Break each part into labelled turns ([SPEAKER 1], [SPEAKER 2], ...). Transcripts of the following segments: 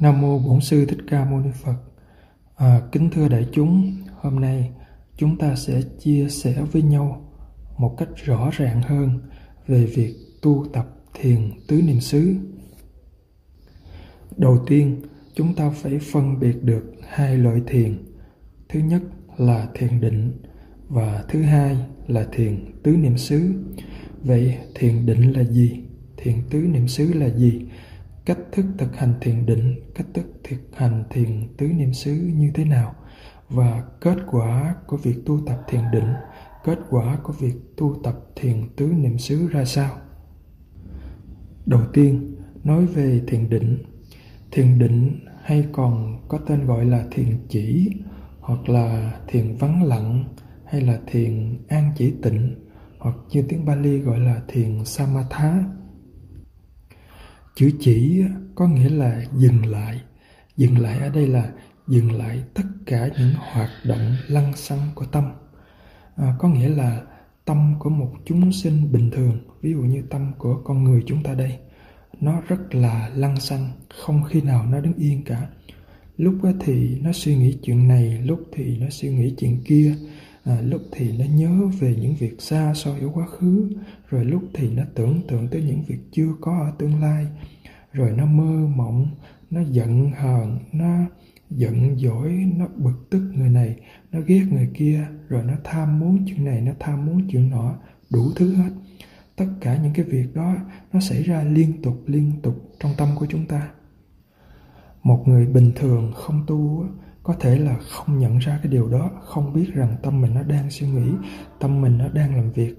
[SPEAKER 1] Nam mô Bổn sư Thích Ca Mâu Ni Phật. À, kính thưa đại chúng, hôm nay chúng ta sẽ chia sẻ với nhau một cách rõ ràng hơn về việc tu tập thiền tứ niệm xứ. Đầu tiên, chúng ta phải phân biệt được hai loại thiền. Thứ nhất là thiền định và thứ hai là thiền tứ niệm xứ. Vậy thiền định là gì? Thiền tứ niệm xứ là gì? Cách thức thực hành thiền định, cách thức thực hành thiền tứ niệm xứ như thế nào? Và kết quả của việc tu tập thiền định, kết quả của việc tu tập thiền tứ niệm xứ ra sao? Đầu tiên, nói về thiền định. Thiền định hay còn có tên gọi là thiền chỉ, hoặc là thiền vắng lặng, hay là thiền an chỉ tịnh, hoặc như tiếng Bali gọi là thiền samatha chữ chỉ có nghĩa là dừng lại. Dừng lại ở đây là dừng lại tất cả những hoạt động lăng xăng của tâm. À, có nghĩa là tâm của một chúng sinh bình thường ví dụ như tâm của con người chúng ta đây nó rất là lăng xăng không khi nào nó đứng yên cả. Lúc thì nó suy nghĩ chuyện này lúc thì nó suy nghĩ chuyện kia à, lúc thì nó nhớ về những việc xa xôi ở quá khứ rồi lúc thì nó tưởng tượng tới những việc chưa có ở tương lai rồi nó mơ mộng, nó giận hờn, nó giận dỗi, nó bực tức người này, nó ghét người kia. Rồi nó tham muốn chuyện này, nó tham muốn chuyện nọ, đủ thứ hết. Tất cả những cái việc đó, nó xảy ra liên tục liên tục trong tâm của chúng ta. Một người bình thường không tu, có thể là không nhận ra cái điều đó, không biết rằng tâm mình nó đang suy nghĩ, tâm mình nó đang làm việc.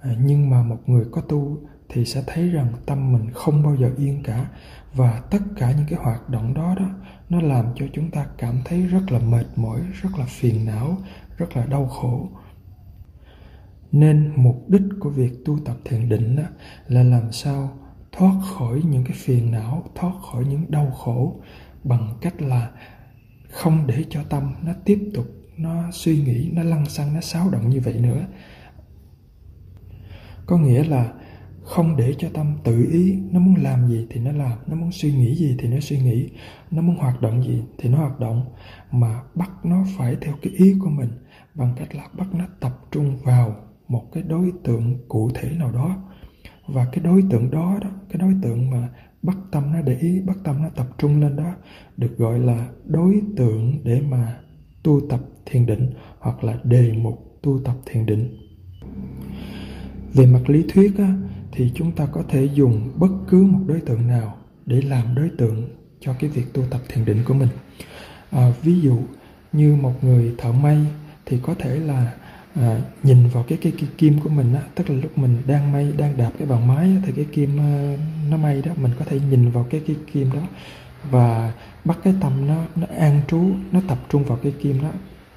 [SPEAKER 1] À, nhưng mà một người có tu thì sẽ thấy rằng tâm mình không bao giờ yên cả. Và tất cả những cái hoạt động đó đó, nó làm cho chúng ta cảm thấy rất là mệt mỏi, rất là phiền não, rất là đau khổ. Nên mục đích của việc tu tập thiền định đó là làm sao thoát khỏi những cái phiền não, thoát khỏi những đau khổ, bằng cách là không để cho tâm nó tiếp tục, nó suy nghĩ, nó lăn xăng, nó xáo động như vậy nữa. Có nghĩa là không để cho tâm tự ý nó muốn làm gì thì nó làm nó muốn suy nghĩ gì thì nó suy nghĩ nó muốn hoạt động gì thì nó hoạt động. Mà bắt nó phải theo cái ý của mình bằng cách là bắt nó tập trung vào một cái đối tượng cụ thể nào đó. Và cái đối tượng đó đó cái đối tượng mà bắt tâm nó để ý bắt tâm nó tập trung lên đó được gọi là đối tượng để mà tu tập thiền định hoặc là đề mục tu tập thiền định. Về mặt lý thuyết á, thì chúng ta có thể dùng bất cứ một đối tượng nào để làm đối tượng cho cái việc tu tập thiền định của mình. À, ví dụ như một người thợ may thì có thể là à, nhìn vào cái cây cái, kim của mình á, tức là lúc mình đang may đang đạp cái bàn máy thì cái kim à, nó may đó mình có thể nhìn vào cái cái kim đó và bắt cái tâm nó nó an trú nó tập trung vào cái kim đó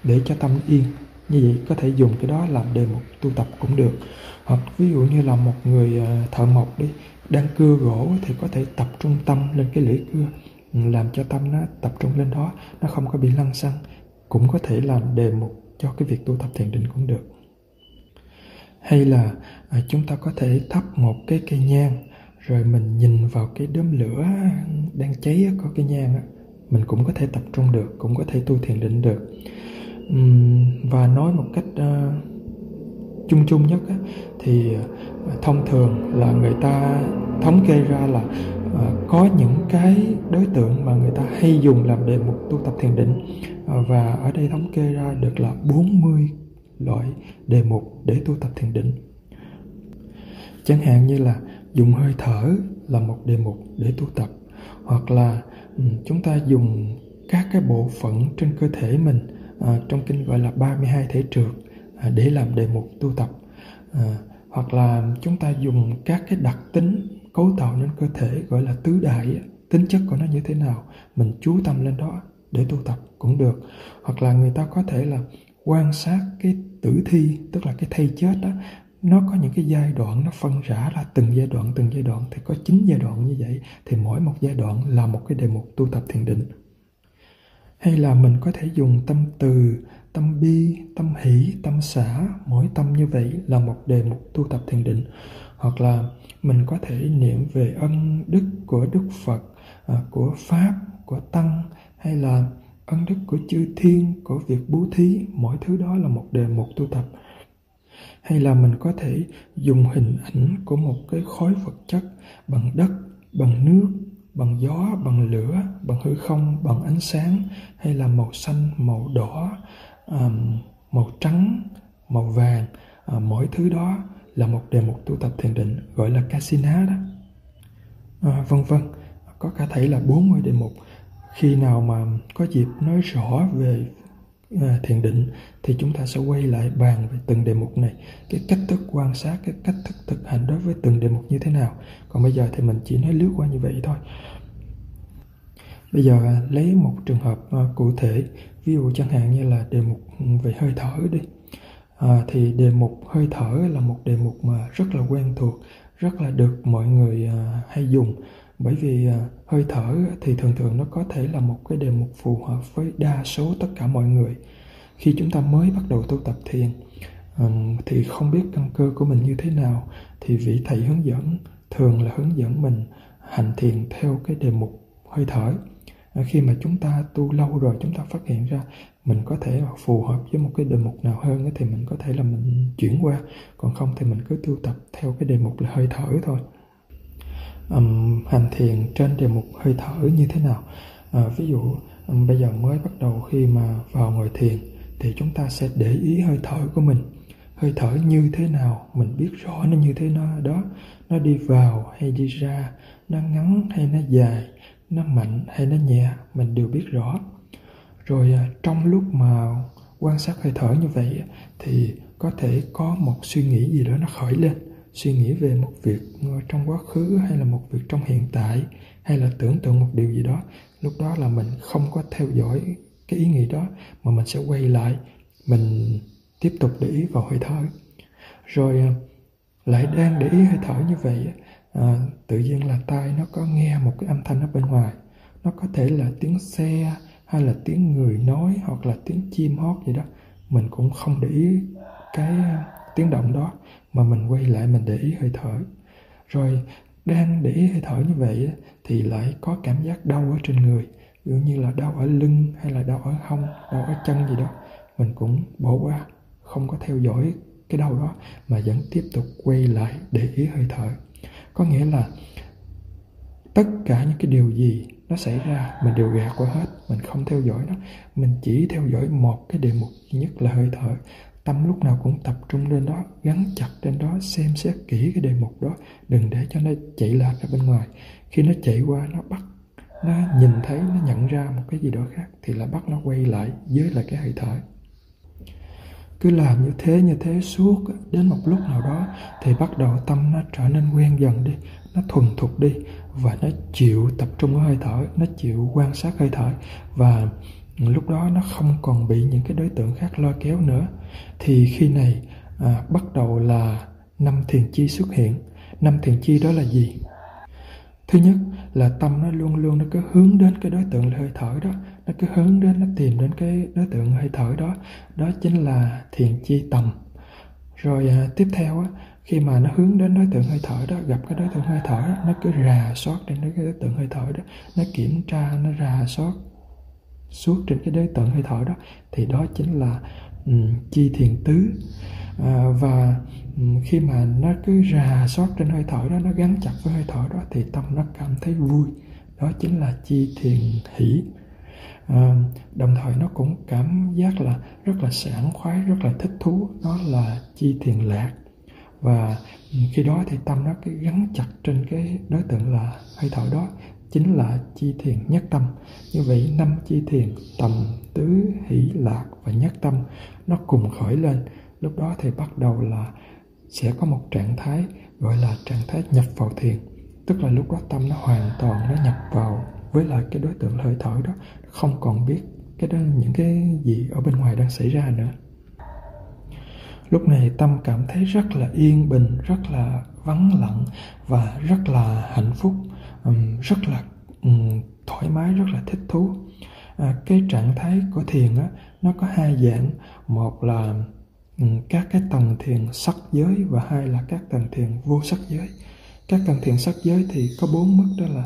[SPEAKER 1] để cho tâm yên. Như vậy có thể dùng cái đó làm đề mục tu tập cũng được hoặc ví dụ như là một người à, thợ mộc đi đang cưa gỗ thì có thể tập trung tâm lên cái lưỡi cưa ừ, làm cho tâm nó tập trung lên đó nó không có bị lăn xăng. Cũng có thể làm đề mục cho cái việc tu tập thiền định cũng được. Hay là à, chúng ta có thể thắp một cái cây nhang rồi mình nhìn vào cái đốm lửa đang cháy có cái nhang á mình cũng có thể tập trung được cũng có thể tu thiền định được. Và nói một cách uh, chung chung nhất á, thì à, thông thường là người ta thống kê ra là à, có những cái đối tượng mà người ta hay dùng làm đề mục tu tập thiền định à, và ở đây thống kê ra được là 40 loại đề mục để tu tập thiền định. Chẳng hạn như là dùng hơi thở là một đề mục để tu tập hoặc là ừ, chúng ta dùng các cái bộ phận trên cơ thể mình à, trong kinh gọi là 32 thể trượt. À, để làm đề mục tu tập. À, hoặc là chúng ta dùng các cái đặc tính cấu tạo nên cơ thể gọi là tứ đại tính chất của nó như thế nào mình chú tâm lên đó để tu tập cũng được. Hoặc là người ta có thể là quan sát cái tử thi tức là cái thây chết đó nó có những cái giai đoạn nó phân rã ra từng giai đoạn từng giai đoạn thì có chín giai đoạn như vậy thì mỗi một giai đoạn là một cái đề mục tu tập thiền định. Hay là mình có thể dùng tâm từ tâm bi, tâm hỷ, tâm xả mỗi tâm như vậy là một đề mục tu tập thiền định. Hoặc là mình có thể niệm về ân đức của đức phật à, của pháp, của tăng, hay là ân đức của chư thiên, của việc bố thí, mỗi thứ đó là một đề mục tu tập. Hay là mình có thể dùng hình ảnh của một cái khối vật chất bằng đất, bằng nước, bằng gió, bằng lửa, bằng hư không, bằng ánh sáng, hay là màu xanh, màu đỏ um, màu trắng màu vàng à, mỗi thứ đó là một đề mục tu tập thiền định gọi là casina đó. À, vân vân có cả thể là 40 đề mục. Khi nào mà có dịp nói rõ về à, thiền định thì chúng ta sẽ quay lại bàn về từng đề mục này. Cái cách thức quan sát cái cách thức thực hành đối với từng đề mục như thế nào. Còn bây giờ thì mình chỉ nói lướt qua như vậy thôi bây giờ à, lấy một trường hợp à, cụ thể ví dụ chẳng hạn như là đề mục về hơi thở đi. À, thì đề mục hơi thở là một đề mục mà rất là quen thuộc rất là được mọi người à, hay dùng. Bởi vì à, hơi thở thì thường thường nó có thể là một cái đề mục phù hợp với đa số tất cả mọi người. Khi chúng ta mới bắt đầu tu tập thiền um, thì không biết căn cơ của mình như thế nào thì vị thầy hướng dẫn thường là hướng dẫn mình hành thiền theo cái đề mục hơi thở. Ờ, khi mà chúng ta tu lâu rồi chúng ta phát hiện ra mình có thể phù hợp với một cái đề mục nào hơn thì mình có thể là mình chuyển qua. Còn không thì mình cứ tu tập theo cái đề mục là hơi thở thôi. Um, hành thiền trên đề mục hơi thở như thế nào? À, ví dụ um, bây giờ mới bắt đầu khi mà vào ngồi thiền thì chúng ta sẽ để ý hơi thở của mình. Hơi thở như thế nào? Mình biết rõ nó như thế nào đó. Nó đi vào hay đi ra? Nó ngắn hay nó dài? Nó mạnh hay nó nhẹ, mình đều biết rõ. Rồi à, trong lúc mà quan sát hơi thở như vậy à, thì có thể có một suy nghĩ gì đó nó khởi lên. Suy nghĩ về một việc ờ, trong quá khứ hay là một việc trong hiện tại, hay là tưởng tượng một điều gì đó. Lúc đó là mình không có theo dõi cái ý nghĩ đó, mà mình sẽ quay lại, mình tiếp tục để ý vào hơi thở. Rồi à, lại đang để ý hơi thở như vậy à, tự nhiên là tai nó có nghe một cái âm thanh ở bên ngoài. Nó có thể là tiếng xe hay là tiếng người nói hoặc là tiếng chim hót gì đó. Mình cũng không để ý cái ờ, tiếng động đó mà mình quay lại mình để ý hơi thở. Rồi đang để ý hơi thở như vậy thì lại có cảm giác đau ở trên người. Ví dụ như là đau ở lưng hay là đau ở hông đau ở chân gì đó. Mình cũng bỏ qua không có theo dõi cái đau đó mà vẫn tiếp tục quay lại để ý hơi thở có nghĩa là tất cả những cái điều gì nó xảy ra, mình đều gạt qua hết, mình không theo dõi nó. Mình chỉ theo dõi một cái đề mục duy nhất là hơi thở. Tâm lúc nào cũng tập trung lên đó, gắn chặt trên đó, xem xét kỹ cái đề mục đó. Đừng để cho nó chạy lạc ra bên ngoài. Khi nó chạy qua, nó bắt, nó nhìn thấy, nó nhận ra một cái gì đó khác thì là bắt nó quay lại với lại cái hơi thở cứ làm như thế như thế suốt đến một lúc nào đó thì bắt đầu tâm nó trở nên quen dần đi nó thuần thục đi và nó chịu tập trung ở hơi thở nó chịu quan sát hơi thở và lúc đó nó không còn bị những cái đối tượng khác lo kéo nữa. Thì khi này à, bắt đầu là năm thiền chi xuất hiện. Năm thiền chi đó là gì? Thứ nhất là tâm nó luôn luôn nó cứ hướng đến cái đối tượng là hơi thở đó nó cứ hướng đến nó tìm đến cái đối tượng hơi thở đó. Đó chính là thiền chi tầm. Rồi à, tiếp theo á, khi mà nó hướng đến đối tượng hơi thở đó gặp cái đối tượng hơi thở đó, nó cứ rà soát trên cái đối tượng hơi thở đó. Nó kiểm tra nó rà soát suốt trên cái đối tượng hơi thở đó. Thì đó chính là um, chi thiền tứ. À, và um, khi mà nó cứ rà soát trên hơi thở đó nó gắn chặt với hơi thở đó thì tâm nó cảm thấy vui. Đó chính là chi thiền hỷ à, đồng thời nó cũng cảm giác là rất là sảng khoái rất là thích thú. Đó là chi thiền lạc. Và khi đó thì tâm nó cái gắn chặt trên cái đối tượng là hơi thở đó chính là chi thiền nhất tâm. Như vậy năm chi thiền tầm tứ hỷ lạc và nhất tâm nó cùng khởi lên. Lúc đó thì bắt đầu là sẽ có một trạng thái gọi là trạng thái nhập vào thiền. Tức là lúc đó tâm nó hoàn toàn nó nhập vào với lại cái đối tượng hơi thở đó không còn biết cái đó những cái gì ở bên ngoài đang xảy ra nữa. Lúc này tâm cảm thấy rất là yên bình rất là vắng lặng và rất là hạnh phúc rất là thoải mái rất là thích thú. À, cái trạng thái của thiền á nó có hai dạng. Một là các cái tầng thiền sắc giới và hai là các tầng thiền vô sắc giới. Các tầng thiền sắc giới thì có bốn mức đó là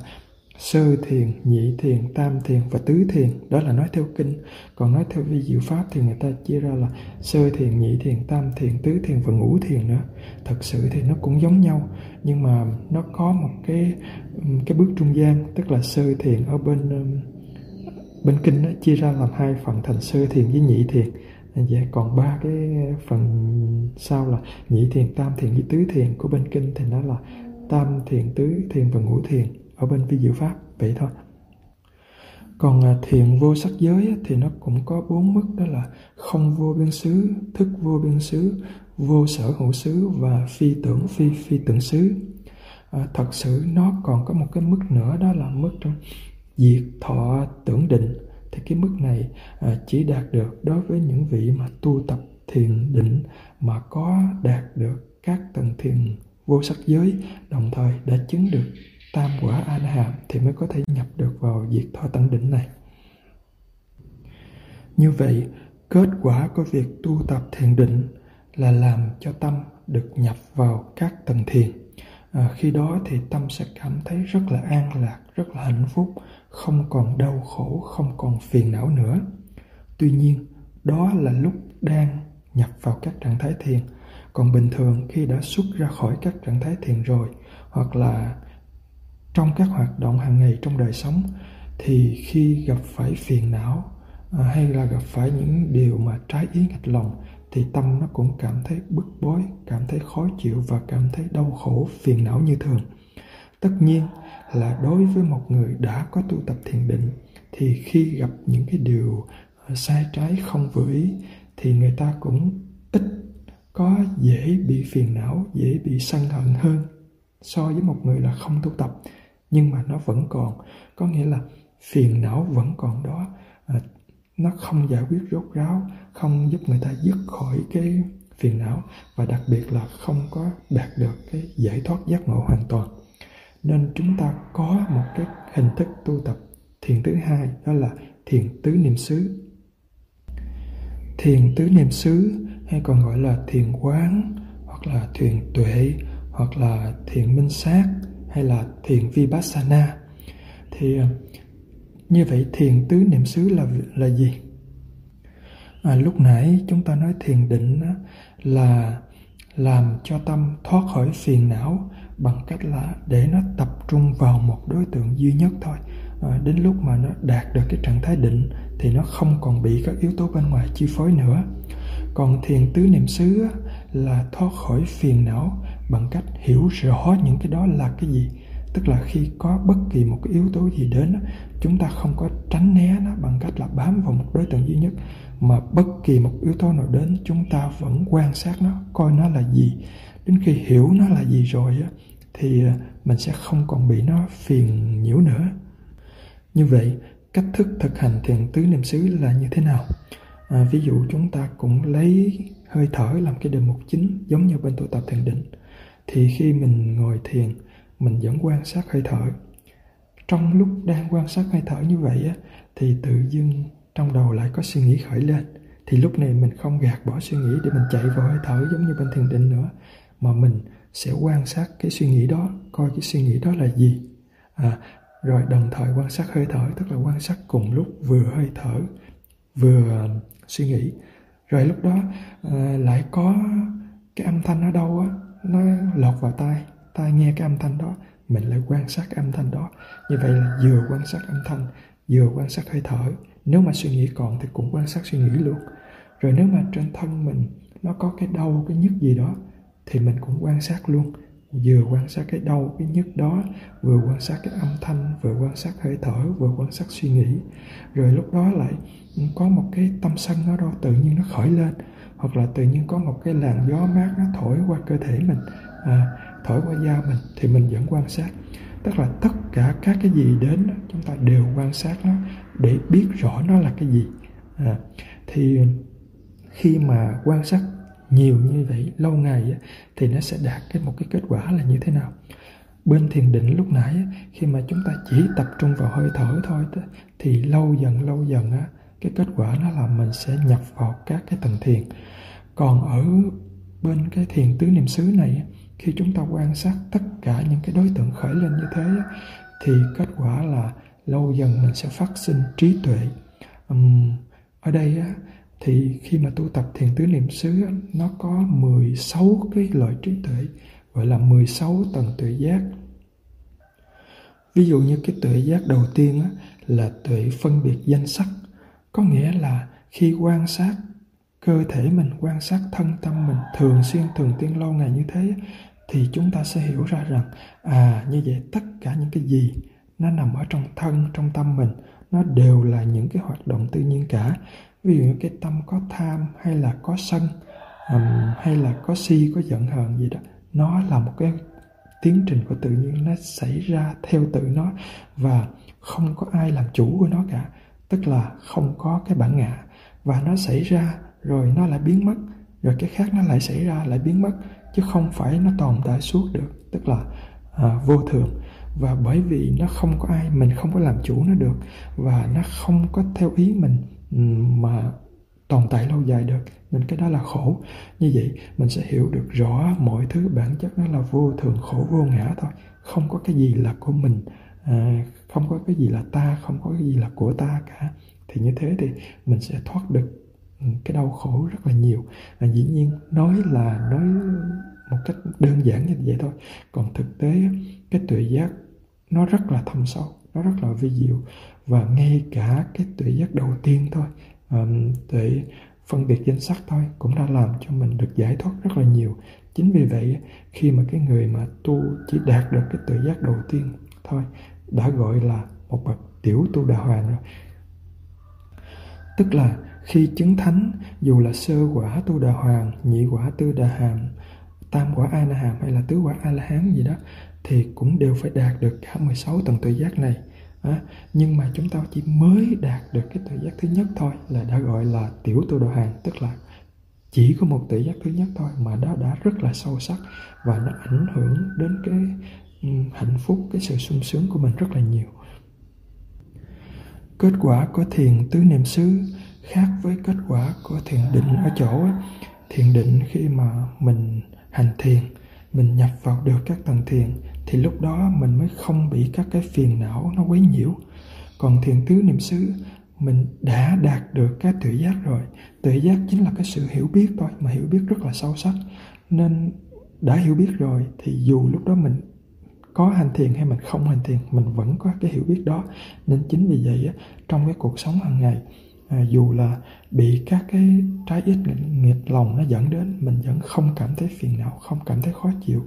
[SPEAKER 1] sơ thiền nhị thiền tam thiền và tứ thiền. Đó là nói theo kinh. Còn nói theo vi diệu pháp thì người ta chia ra là sơ thiền nhị thiền tam thiền tứ thiền và ngũ thiền nữa. Thật sự thì nó cũng giống nhau nhưng mà nó có một cái cái bước trung gian tức là sơ thiền ở bên um, bên kinh nó chia ra làm hai phần thành sơ thiền với nhị thiền. Vậy còn ba cái phần sau là nhị thiền, tam thiền với tứ thiền của bên kinh thì nó là tam thiền, tứ thiền và ngũ thiền ở bên vi diệu pháp vậy thôi. Còn à, thiện vô sắc giới thì nó cũng có bốn mức đó là không vô biên xứ thức vô biên xứ vô sở hữu xứ và phi tưởng phi phi tưởng xứ. À, thật sự nó còn có một cái mức nữa đó là mức trong diệt thọ tưởng định. Thì cái mức này à, chỉ đạt được đối với những vị mà tu tập thiền định mà có đạt được các tầng thiền vô sắc giới đồng thời đã chứng được tam quả an hàm thì mới có thể nhập được vào diệt thọ tận đỉnh này. Như vậy kết quả của việc tu tập thiền định là làm cho tâm được nhập vào các tầng thiền. À, khi đó thì tâm sẽ cảm thấy rất là an lạc rất là hạnh phúc không còn đau khổ không còn phiền não nữa. Tuy nhiên đó là lúc đang nhập vào các trạng thái thiền. Còn bình thường khi đã xuất ra khỏi các trạng thái thiền rồi hoặc là trong các hoạt động hàng ngày trong đời sống, thì khi gặp phải phiền não à, hay là gặp phải những điều mà trái ý nghịch lòng, thì tâm nó cũng cảm thấy bức bối, cảm thấy khó chịu và cảm thấy đau khổ, phiền não như thường. Tất nhiên là đối với một người đã có tu tập thiền định, thì khi gặp những cái điều à, sai trái không vừa ý, thì người ta cũng ít có dễ bị phiền não, dễ bị sân hận hơn so với một người là không tu tập nhưng mà nó vẫn còn. Có nghĩa là phiền não vẫn còn đó. À, nó không giải quyết rốt ráo không giúp người ta dứt khỏi cái phiền não và đặc biệt là không có đạt được cái giải thoát giác ngộ hoàn toàn. Nên chúng ta có một cái hình thức tu tập. Thiền thứ hai đó là thiền tứ niệm xứ. Thiền tứ niệm xứ hay còn gọi là thiền quán hoặc là thiền tuệ hoặc là thiền minh sát hay là thiền vipassana? Thì ờ, như vậy thiền tứ niệm xứ là là gì? À, lúc nãy chúng ta nói thiền định là làm cho tâm thoát khỏi phiền não bằng cách là để nó tập trung vào một đối tượng duy nhất thôi. À, đến lúc mà nó đạt được cái trạng thái định thì nó không còn bị các yếu tố bên ngoài chi phối nữa. Còn thiền tứ niệm xứ là thoát khỏi phiền não bằng cách hiểu rõ những cái đó là cái gì. Tức là khi có bất kỳ một cái yếu tố gì đến chúng ta không có tránh né nó bằng cách là bám vào một đối tượng duy nhất. Mà bất kỳ một yếu tố nào đến chúng ta vẫn quan sát nó coi nó là gì. Đến khi hiểu nó là gì rồi á thì à, mình sẽ không còn bị nó phiền nhiễu nữa. Như vậy cách thức thực hành thiền tứ niệm xứ là như thế nào? À, ví dụ chúng ta cũng lấy hơi thở làm cái đề mục chính giống như bên tu tập thiền định thì khi mình ngồi thiền mình vẫn quan sát hơi thở. Trong lúc đang quan sát hơi thở như vậy á, thì tự dưng trong đầu lại có suy nghĩ khởi lên. Thì lúc này mình không gạt bỏ suy nghĩ để mình chạy vào hơi thở giống như bên thiền định nữa mà mình sẽ quan sát cái suy nghĩ đó coi cái suy nghĩ đó là gì. À, rồi đồng thời quan sát hơi thở tức là quan sát cùng lúc vừa hơi thở vừa um, suy nghĩ. Rồi lúc đó à, lại có cái âm thanh ở đâu á nó lọt vào tai tai nghe cái âm thanh đó, mình lại quan sát cái âm thanh đó. Như vậy là vừa quan sát âm thanh, vừa quan sát hơi thở. Nếu mà suy nghĩ còn thì cũng quan sát suy nghĩ luôn. Rồi nếu mà trên thân mình nó có cái đau, cái nhức gì đó, thì mình cũng quan sát luôn. Vừa quan sát cái đau, cái nhức đó, vừa quan sát cái âm thanh, vừa quan sát hơi thở, vừa quan sát suy nghĩ. Rồi lúc đó lại có một cái tâm sân ở đó tự nhiên nó khởi lên hoặc là tự nhiên có một cái làn gió mát nó thổi qua cơ thể mình à, thổi qua da mình thì mình vẫn quan sát. Tức là tất cả các cái gì đến chúng ta đều quan sát nó để biết rõ nó là cái gì. À, thì khi mà quan sát nhiều như vậy lâu ngày thì nó sẽ đạt cái một cái kết quả là như thế nào? Bên thiền định lúc nãy khi mà chúng ta chỉ tập trung vào hơi thở thôi thì lâu dần lâu dần á cái kết quả nó là mình sẽ nhập vào các cái tầng thiền. Còn ở bên cái thiền tứ niệm xứ này khi chúng ta quan sát tất cả những cái đối tượng khởi lên như thế thì kết quả là lâu dần mình sẽ phát sinh trí tuệ. Um, ở đây á, thì khi mà tu tập thiền tứ niệm xứ nó có 16 cái loại trí tuệ gọi là 16 tầng tuệ giác. Ví dụ như cái tuệ giác đầu tiên á, là tuệ phân biệt danh sắc có nghĩa là khi quan sát cơ thể mình quan sát thân tâm mình thường xuyên thường tiên lâu ngày như thế thì chúng ta sẽ hiểu ra rằng à như vậy tất cả những cái gì nó nằm ở trong thân trong tâm mình nó đều là những cái hoạt động tự nhiên cả. Ví dụ như cái tâm có tham hay là có sân um, hay là có si có giận hờn gì đó nó là một cái tiến trình của tự nhiên nó xảy ra theo tự nó và không có ai làm chủ của nó cả tức là không có cái bản ngã. Và nó xảy ra rồi nó lại biến mất. Rồi cái khác nó lại xảy ra lại biến mất. Chứ không phải nó tồn tại suốt được. Tức là à, vô thường. Và bởi vì nó không có ai mình không có làm chủ nó được. Và nó không có theo ý mình mà tồn tại lâu dài được. Nên cái đó là khổ. Như vậy mình sẽ hiểu được rõ mọi thứ bản chất nó là vô thường khổ vô ngã thôi. Không có cái gì là của mình à, không có cái gì là ta không có cái gì là của ta cả. Thì như thế thì mình sẽ thoát được ừ, cái đau khổ rất là nhiều. À, dĩ nhiên nói là nói một cách đơn giản như vậy thôi. Còn thực tế cái tuệ giác nó rất là thâm sâu nó rất là vi diệu. Và ngay cả cái tuệ giác đầu tiên thôi um, tuệ phân biệt danh sắc thôi cũng đã làm cho mình được giải thoát rất là nhiều. Chính vì vậy khi mà cái người mà tu chỉ đạt được cái tuệ giác đầu tiên thôi đã gọi là một bậc tiểu tu đà hoàng rồi. Tức là khi chứng thánh dù là sơ quả tu đà hoàng nhị quả tư đà hàm tam quả a la hàm hay là tứ quả a la hán gì đó thì cũng đều phải đạt được cả 16 tầng tự giác này. À, nhưng mà chúng ta chỉ mới đạt được cái tự giác thứ nhất thôi là đã gọi là tiểu tu Đà hàng tức là chỉ có một tự giác thứ nhất thôi mà đó đã rất là sâu sắc và nó ảnh hưởng đến cái hạnh phúc, cái sự sung sướng của mình rất là nhiều. Kết quả của thiền tứ niệm xứ khác với kết quả của thiền định ở chỗ ấy. thiền định khi mà mình hành thiền, mình nhập vào được các tầng thiền, thì lúc đó mình mới không bị các cái phiền não nó quấy nhiễu. Còn thiền tứ niệm xứ, mình đã đạt được cái tuệ giác rồi. Tuệ giác chính là cái sự hiểu biết thôi, mà hiểu biết rất là sâu sắc. Nên đã hiểu biết rồi, thì dù lúc đó mình có hành thiền hay mình không hành thiền mình vẫn có cái hiểu biết đó. Nên chính vì vậy trong cái cuộc sống hàng ngày à, dù là bị các cái trái ít nghịch, lòng nó dẫn đến mình vẫn không cảm thấy phiền não không cảm thấy khó chịu.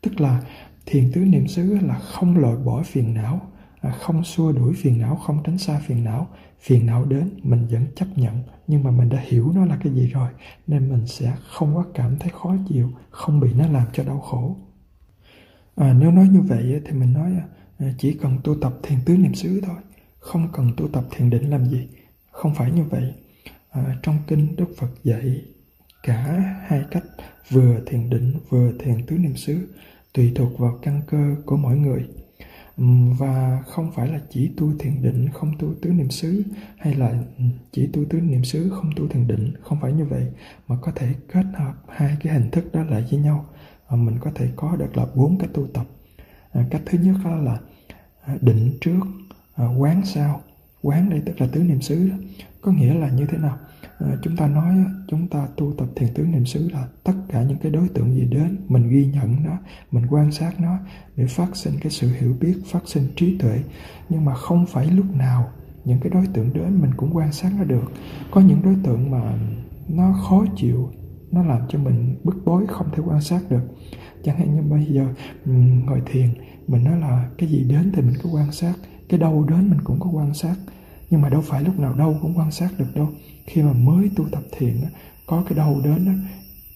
[SPEAKER 1] Tức là thiền tứ niệm xứ là không loại bỏ phiền não à, không xua đuổi phiền não không tránh xa phiền não. Phiền não đến mình vẫn chấp nhận nhưng mà mình đã hiểu nó là cái gì rồi nên mình sẽ không có cảm thấy khó chịu không bị nó làm cho đau khổ à, nếu nói như vậy thì mình nói à, chỉ cần tu tập thiền tứ niệm xứ thôi không cần tu tập thiền định làm gì. Không phải như vậy. À, trong kinh đức phật dạy cả hai cách vừa thiền định vừa thiền tứ niệm xứ tùy thuộc vào căn cơ của mỗi người. Và không phải là chỉ tu thiền định không tu tứ niệm xứ hay là chỉ tu tứ niệm xứ không tu thiền định không phải như vậy mà có thể kết hợp hai cái hình thức đó lại với nhau. Ờ, mình có thể có được là bốn cách tu tập. À, cách thứ nhất đó là ờ, định trước à, quán sau. Quán đây tức là tứ niệm xứ đó. Có nghĩa là như thế nào? À, chúng ta nói chúng ta tu tập thiền tứ niệm xứ là tất cả những cái đối tượng gì đến mình ghi nhận nó mình quan sát nó để phát sinh cái sự hiểu biết phát sinh trí tuệ. Nhưng mà không phải lúc nào những cái đối tượng đến mình cũng quan sát nó được. Có những đối tượng mà nó khó chịu nó làm cho mình bức bối, không thể quan sát được. Chẳng hạn như bây giờ ngồi thiền, mình nói là cái gì đến thì mình cứ quan sát, cái đâu đến mình cũng có quan sát. Nhưng mà đâu phải lúc nào đâu cũng quan sát được đâu. Khi mà mới tu tập thiền có cái đâu đến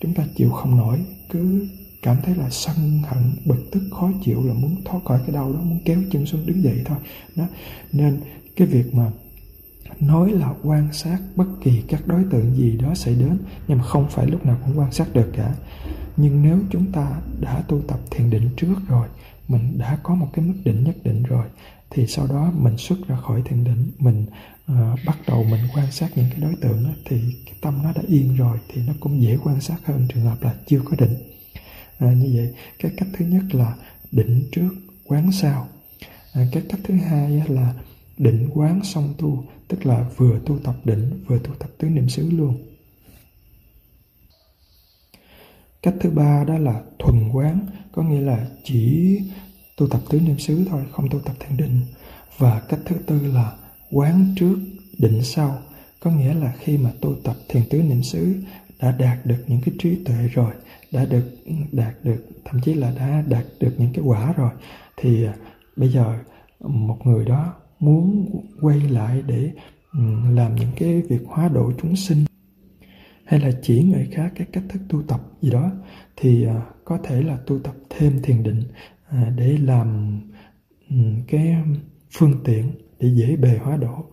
[SPEAKER 1] chúng ta chịu không nổi, cứ cảm thấy là sân hận, bực tức, khó chịu, là muốn thoát khỏi cái đau đó, muốn kéo chân xuống đứng dậy thôi. Đó. Nên cái việc mà nói là quan sát bất kỳ các đối tượng gì đó xảy đến nhưng mà không phải lúc nào cũng quan sát được cả. Nhưng nếu chúng ta đã tu tập thiền định trước rồi mình đã có một cái mức định nhất định rồi thì sau đó mình xuất ra khỏi thiền định mình uh, bắt đầu mình quan sát những cái đối tượng đó, thì cái tâm nó đã yên rồi thì nó cũng dễ quan sát hơn trường hợp là chưa có định. À, như vậy cái cách thứ nhất là định trước quán sau à, cái cách thứ hai là định quán song tu tức là vừa tu tập định, vừa tu tập tứ niệm xứ luôn. Cách thứ ba đó là thuần quán, có nghĩa là chỉ tu tập tứ niệm xứ thôi, không tu tập thiền định. Và cách thứ tư là quán trước định sau, có nghĩa là khi mà tu tập thiền tứ niệm xứ, đã đạt được những cái trí tuệ rồi, đã được, đạt được, thậm chí là đã đạt được những cái quả rồi, thì à, bây giờ một người đó muốn quay lại để ừ, làm những cái việc hóa độ chúng sinh, hay là chỉ người khác cái cách thức tu tập gì đó, thì à, có thể là tu tập thêm thiền định à, để làm ừ, cái phương tiện để dễ bề hóa độ.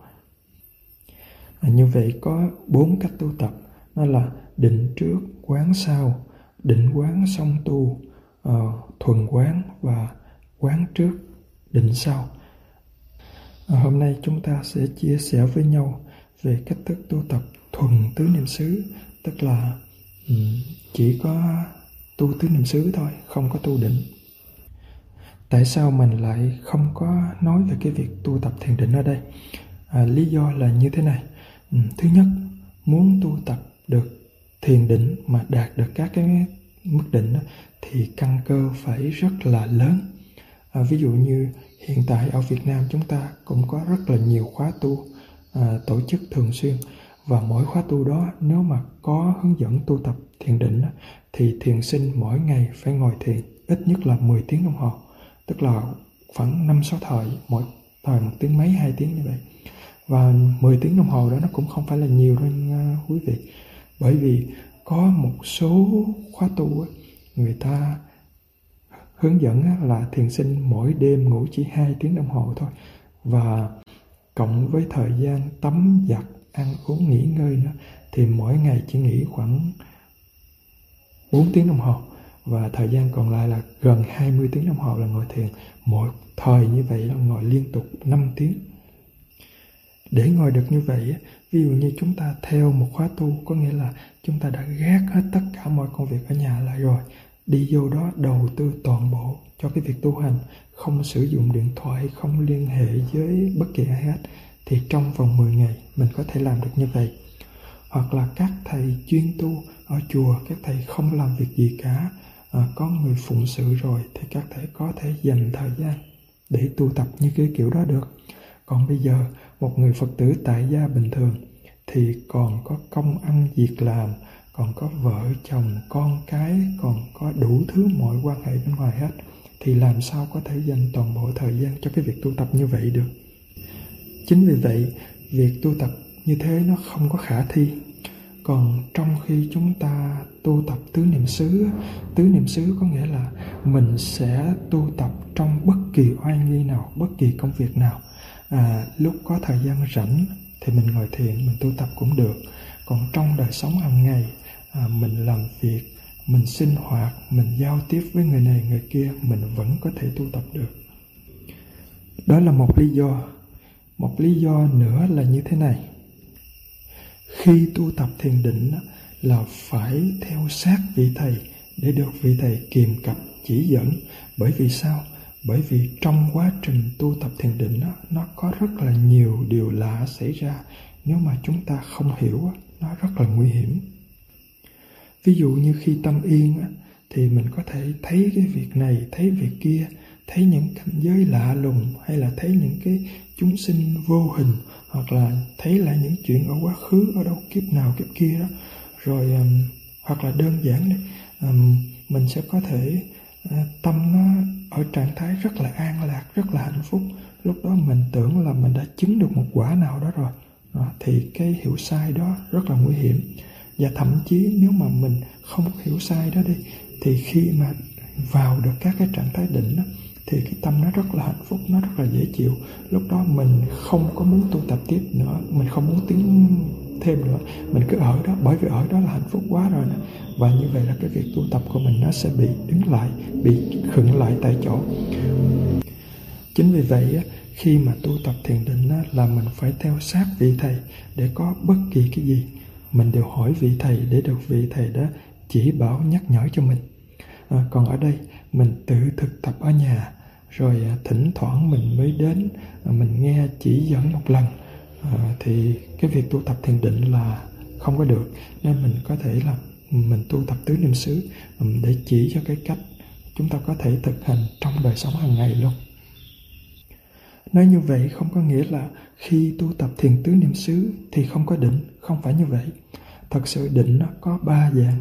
[SPEAKER 1] À, như vậy có bốn cách tu tập, đó là định trước quán sau, định quán song tu ờ, thuần quán và quán trước định sau hôm nay chúng ta sẽ chia sẻ với nhau về cách thức tu tập thuần tứ niệm xứ tức là ừ, chỉ có tu tứ niệm xứ thôi không có tu định. Tại sao mình lại không có nói về cái việc tu tập thiền định ở đây? À, lý do là như thế này. Ừ, thứ nhất muốn tu tập được thiền định mà đạt được các cái mức định đó, thì căn cơ phải rất là lớn. À, ví dụ như hiện tại ở Việt Nam chúng ta cũng có rất là nhiều khóa tu à, tổ chức thường xuyên. Và mỗi khóa tu đó nếu mà có hướng dẫn tu tập thiền định thì thiền sinh mỗi ngày phải ngồi thiền ít nhất là 10 tiếng đồng hồ. Tức là khoảng 5 6 thời mỗi thời một tiếng mấy hai tiếng như vậy. Và 10 tiếng đồng hồ đó nó cũng không phải là nhiều đâu nha quý vị. Bởi vì có một số khóa tu người ta hướng dẫn là thiền sinh mỗi đêm ngủ chỉ 2 tiếng đồng hồ thôi. Và cộng với thời gian tắm giặt, ăn uống nghỉ ngơi nữa, thì mỗi ngày chỉ nghỉ khoảng 4 tiếng đồng hồ. Và thời gian còn lại là gần 20 tiếng đồng hồ là ngồi thiền. Mỗi thời như vậy là ngồi liên tục 5 tiếng. Để ngồi được như vậy ví dụ như chúng ta theo một khóa tu, có nghĩa là chúng ta đã gác hết tất cả mọi công việc ở nhà lại rồi đi vô đó đầu tư toàn bộ cho cái việc tu hành không sử dụng điện thoại không liên hệ với bất kỳ ai hết thì trong vòng 10 ngày mình có thể làm được như vậy. Hoặc là các thầy chuyên tu ở chùa các thầy không làm việc gì cả à, có người phụng sự rồi thì các thầy có thể dành thời gian để tu tập như cái kiểu đó được. Còn bây giờ một người phật tử tại gia bình thường thì còn có công ăn việc làm còn có vợ chồng con cái còn có đủ thứ mọi quan hệ bên ngoài hết thì làm sao có thể dành toàn bộ thời gian cho cái việc tu tập như vậy được? Chính vì vậy việc tu tập như thế nó không có khả thi. Còn trong khi chúng ta tu tập tứ niệm xứ tứ niệm xứ có nghĩa là mình sẽ tu tập trong bất kỳ oai nghi nào bất kỳ công việc nào. À, lúc có thời gian rảnh thì mình ngồi thiền mình tu tập cũng được. Còn trong đời sống hàng ngày à, mình làm việc mình sinh hoạt mình giao tiếp với người này người kia mình vẫn có thể tu tập được. Đó là một lý do. Một lý do nữa là như thế này. Khi tu tập thiền định là phải theo sát vị thầy để được vị thầy kiềm cặp chỉ dẫn. Bởi vì sao? Bởi vì trong quá trình tu tập thiền định nó có rất là nhiều điều lạ xảy ra. Nếu mà chúng ta không hiểu nó rất là nguy hiểm ví dụ như khi tâm yên thì mình có thể thấy cái việc này thấy việc kia thấy những cảnh giới lạ lùng hay là thấy những cái chúng sinh vô hình hoặc là thấy lại những chuyện ở quá khứ ở đâu kiếp nào kiếp kia đó. Rồi um, hoặc là đơn giản đấy um, mình sẽ có thể uh, tâm nó ở trạng thái rất là an lạc rất là hạnh phúc. Lúc đó mình tưởng là mình đã chứng được một quả nào đó rồi. À, thì cái hiểu sai đó rất là nguy hiểm và thậm chí nếu mà mình không hiểu sai đó đi thì khi mà vào được các cái trạng thái định đó, thì cái tâm nó rất là hạnh phúc nó rất là dễ chịu. Lúc đó mình không có muốn tu tập tiếp nữa mình không muốn tiến thêm nữa. Mình cứ ở đó bởi vì ở đó là hạnh phúc quá rồi nè. Và như vậy là cái việc tu tập của mình nó sẽ bị đứng lại bị khựng lại tại chỗ. Chính vì vậy khi mà tu tập thiền định là mình phải theo sát vị thầy để có bất kỳ cái gì mình đều hỏi vị thầy để được vị thầy đó chỉ bảo nhắc nhở cho mình. À, còn ở đây mình tự thực tập ở nhà rồi à, thỉnh thoảng mình mới đến à, mình nghe chỉ dẫn một lần. À, thì cái việc tu tập thiền định là không có được nên mình có thể là ừ, mình tu tập tứ niệm xứ ừ, để chỉ cho cái cách chúng ta có thể thực hành trong đời sống hàng ngày luôn. Nói như vậy không có nghĩa là khi tu tập thiền tứ niệm xứ thì không có định không phải như vậy. Thật sự định nó có ba dạng.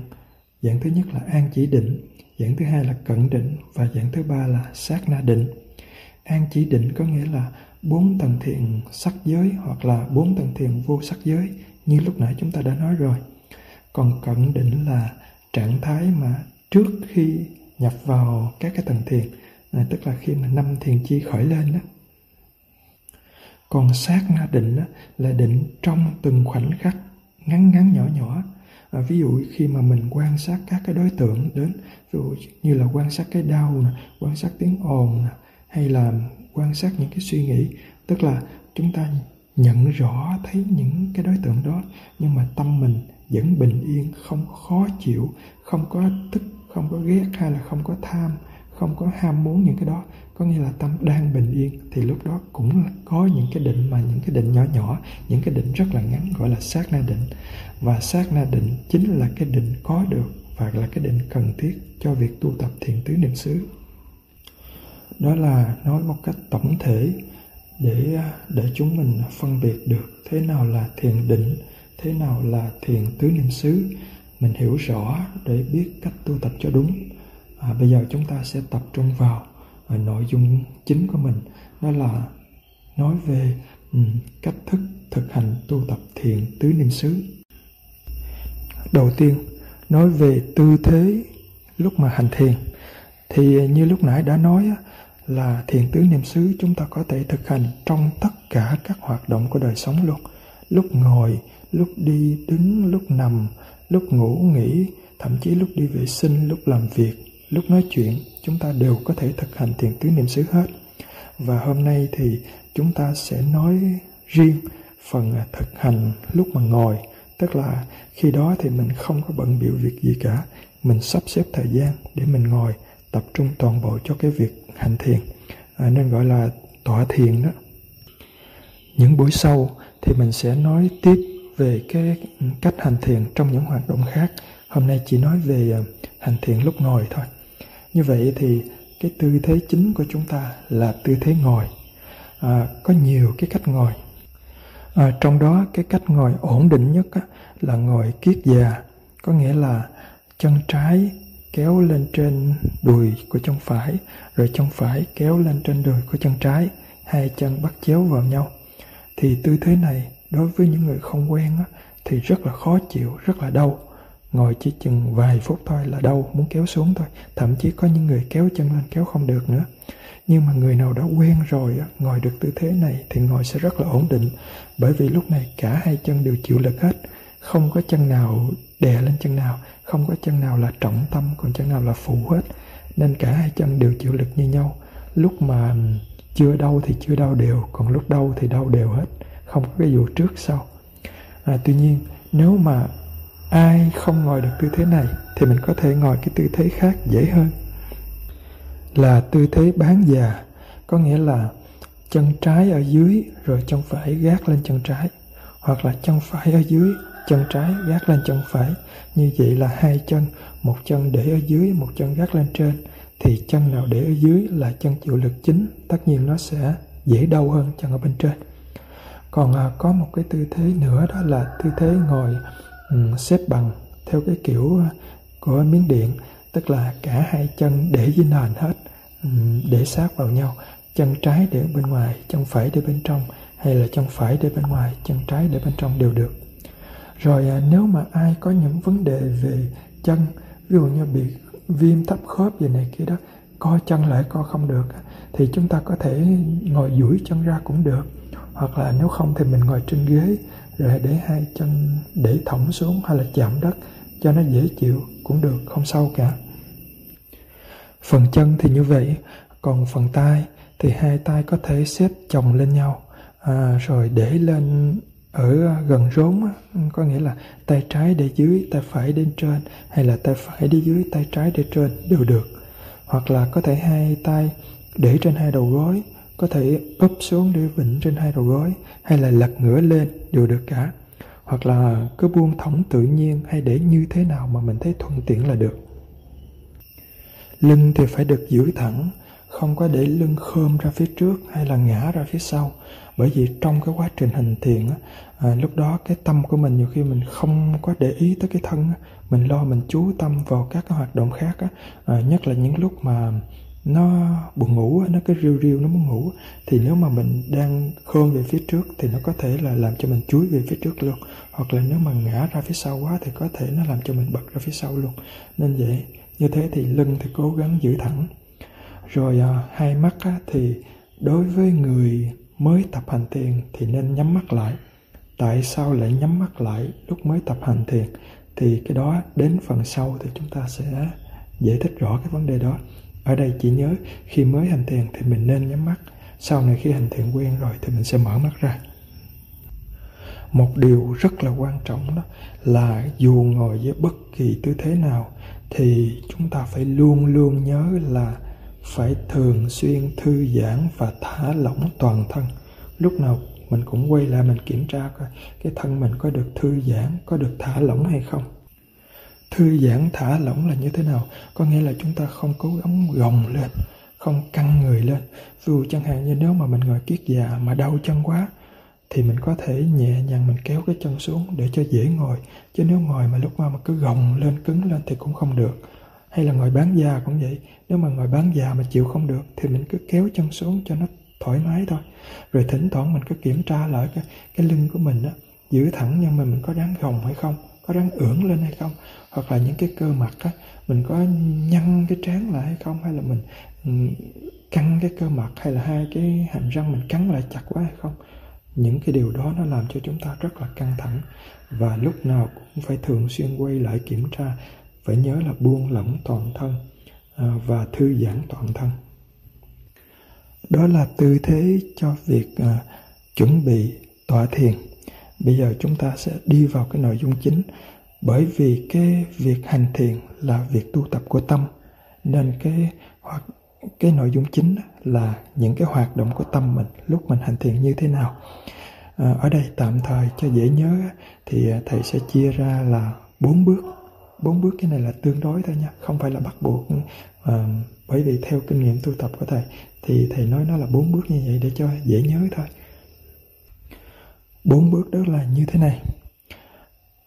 [SPEAKER 1] Dạng thứ nhất là an chỉ định dạng thứ hai là cận định và dạng thứ ba là sát na định. An chỉ định có nghĩa là bốn tầng thiền sắc giới hoặc là bốn tầng thiền vô sắc giới như lúc nãy chúng ta đã nói rồi. Còn cận định là trạng thái mà trước khi nhập vào các cái tầng thiền à, tức là khi mà năm thiền chi khởi lên đó còn sát na định đó, là định trong từng khoảnh khắc ngắn ngắn nhỏ nhỏ. À, ví dụ khi mà mình quan sát các cái đối tượng đến ví dụ như là quan sát cái đau nè quan sát tiếng ồn nè hay là quan sát những cái suy nghĩ tức là chúng ta nhận rõ thấy những cái đối tượng đó nhưng mà tâm mình vẫn bình yên không khó chịu không có tức không có ghét hay là không có tham không có ham muốn những cái đó có nghĩa là tâm đang bình yên. Thì lúc đó cũng có những cái định mà những cái định nhỏ nhỏ những cái định rất là ngắn gọi là sát na định. Và sát na định chính là cái định có được và là cái định cần thiết cho việc tu tập thiền tứ niệm xứ. Đó là nói một cách tổng thể để à, để chúng mình phân biệt được thế nào là thiền định thế nào là thiền tứ niệm xứ. Mình hiểu rõ để biết cách tu tập cho đúng. À, bây giờ chúng ta sẽ tập trung vào nội dung chính của mình đó là nói về ừ, cách thức thực hành tu tập thiền tứ niệm xứ. Đầu tiên, nói về tư thế lúc mà hành thiền. Thì như lúc nãy đã nói là thiền tứ niệm xứ chúng ta có thể thực hành trong tất cả các hoạt động của đời sống luôn. Lúc ngồi, lúc đi đứng, lúc nằm, lúc ngủ nghỉ, thậm chí lúc đi vệ sinh, lúc làm việc lúc nói chuyện chúng ta đều có thể thực hành thiền tứ niệm xứ hết. Và hôm nay thì chúng ta sẽ nói riêng phần à, thực hành lúc mà ngồi. Tức là khi đó thì mình không có bận biểu việc gì cả. Mình sắp xếp thời gian để mình ngồi tập trung toàn bộ cho cái việc hành thiền. À, nên gọi là tọa thiền đó. Những buổi sau thì mình sẽ nói tiếp về cái cách hành thiền trong những hoạt động khác. Hôm nay chỉ nói về à, hành thiền lúc ngồi thôi như vậy thì cái tư thế chính của chúng ta là tư thế ngồi. À, có nhiều cái cách ngồi. À, trong đó cái cách ngồi ổn định nhất á, là ngồi kiết già. Có nghĩa là chân trái kéo lên trên đùi của chân phải rồi chân phải kéo lên trên đùi của chân trái hai chân bắt chéo vào nhau. Thì tư thế này đối với những người không quen á, thì rất là khó chịu rất là đau ngồi chỉ chừng vài phút thôi là đau muốn kéo xuống thôi. Thậm chí có những người kéo chân lên kéo không được nữa. Nhưng mà người nào đã quen rồi ngồi được tư thế này thì ngồi sẽ rất là ổn định. Bởi vì lúc này cả hai chân đều chịu lực hết. Không có chân nào đè lên chân nào không có chân nào là trọng tâm còn chân nào là phụ hết. Nên cả hai chân đều chịu lực như nhau. Lúc mà chưa đau thì chưa đau đều còn lúc đau thì đau đều hết. Không có cái vụ trước sau. À, tuy nhiên nếu mà ai không ngồi được tư thế này thì mình có thể ngồi cái tư thế khác dễ hơn. Là tư thế bán già có nghĩa là chân trái ở dưới rồi chân phải gác lên chân trái hoặc là chân phải ở dưới chân trái gác lên chân phải. Như vậy là hai chân một chân để ở dưới một chân gác lên trên. Thì chân nào để ở dưới là chân chịu lực chính tất nhiên nó sẽ dễ đau hơn chân ở bên trên. Còn à, có một cái tư thế nữa đó là tư thế ngồi Ừ, xếp bằng theo cái kiểu của miếng điện, tức là cả hai chân để dưới nền hết ừ, để sát vào nhau, chân trái để bên ngoài, chân phải để bên trong, hay là chân phải để bên ngoài, chân trái để bên trong đều được. Rồi à, nếu mà ai có những vấn đề về chân, ví dụ như bị viêm thấp khớp gì này kia đó, co chân lại co không được, thì chúng ta có thể ngồi duỗi chân ra cũng được. Hoặc là nếu không thì mình ngồi trên ghế rồi để hai chân để thõng xuống hay là chạm đất cho nó dễ chịu cũng được không sao cả. Phần chân thì như vậy còn phần tay thì hai tay có thể xếp chồng lên nhau. À, rồi để lên ở gần rốn có nghĩa là tay trái để dưới tay phải đến trên hay là tay phải đi dưới tay trái để trên đều được. Hoặc là có thể hai tay để trên hai đầu gối có thể úp xuống để vịnh trên hai đầu gối hay là lật ngửa lên đều được cả. Hoặc là cứ buông thõng tự nhiên hay để như thế nào mà mình thấy thuận tiện là được. Lưng thì phải được giữ thẳng không có để lưng khom ra phía trước hay là ngã ra phía sau. Bởi vì trong cái quá trình hành thiền á, à, lúc đó cái tâm của mình nhiều khi mình không có để ý tới cái thân á, mình lo mình chú tâm vào các cái hoạt động khác á, à, nhất là những lúc mà nó buồn ngủ nó cứ riu riu nó muốn ngủ. Thì nếu mà mình đang khôn về phía trước thì nó có thể là làm cho mình chuối về phía trước luôn. Hoặc là nếu mà ngã ra phía sau quá thì có thể nó làm cho mình bật ra phía sau luôn. Nên vậy như thế thì lưng thì cố gắng giữ thẳng. Rồi à, hai mắt á, thì đối với người mới tập hành thiền thì nên nhắm mắt lại. Tại sao lại nhắm mắt lại lúc mới tập hành thiền? Thì cái đó đến phần sau thì chúng ta sẽ giải thích rõ cái vấn đề đó ở đây chỉ nhớ, khi mới hành thiền thì mình nên nhắm mắt. Sau này khi hành thiền quen rồi thì mình sẽ mở mắt ra. Một điều rất là quan trọng đó là dù ngồi với bất kỳ tư thế nào thì chúng ta phải luôn luôn nhớ là phải thường xuyên thư giãn và thả lỏng toàn thân. Lúc nào mình cũng quay lại mình kiểm tra coi cái thân mình có được thư giãn, có được thả lỏng hay không thư giãn thả lỏng là như thế nào? Có nghĩa là chúng ta không cố gắng gồng lên không căng người lên. Dù chẳng hạn như nếu mà mình ngồi kiết già mà đau chân quá thì mình có thể nhẹ nhàng mình kéo cái chân xuống để cho dễ ngồi. Chứ nếu ngồi mà lúc mà, mà cứ gồng lên cứng lên thì cũng không được. Hay là ngồi bán già cũng vậy. Nếu mà ngồi bán già mà chịu không được thì mình cứ kéo chân xuống cho nó thoải mái thôi. Rồi thỉnh thoảng mình cứ kiểm tra lại cái cái lưng của mình á giữ thẳng nhưng mà mình có ráng gồng hay không có ráng ưỡn lên hay không hoặc là những cái cơ mặt á mình có nhăn cái trán lại hay không hay là mình ừ, căng cái cơ mặt hay là hai cái hàm răng mình cắn lại chặt quá hay không? Những cái điều đó nó làm cho chúng ta rất là căng thẳng. Và lúc nào cũng phải thường xuyên quay lại kiểm tra phải nhớ là buông lỏng toàn thân à, và thư giãn toàn thân. Đó là tư thế cho việc à, chuẩn bị tọa thiền. Bây giờ chúng ta sẽ đi vào cái nội dung chính bởi vì cái việc hành thiền là việc tu tập của tâm nên cái hoặc cái nội dung chính là những cái hoạt động của tâm mình lúc mình hành thiền như thế nào. À, ở đây tạm thời cho dễ nhớ thì thầy sẽ chia ra là bốn bước. Bốn bước cái này là tương đối thôi nha không phải là bắt buộc. À, bởi vì theo kinh nghiệm tu tập của thầy thì thầy nói nó là bốn bước như vậy để cho dễ nhớ thôi. Bốn bước đó là như thế này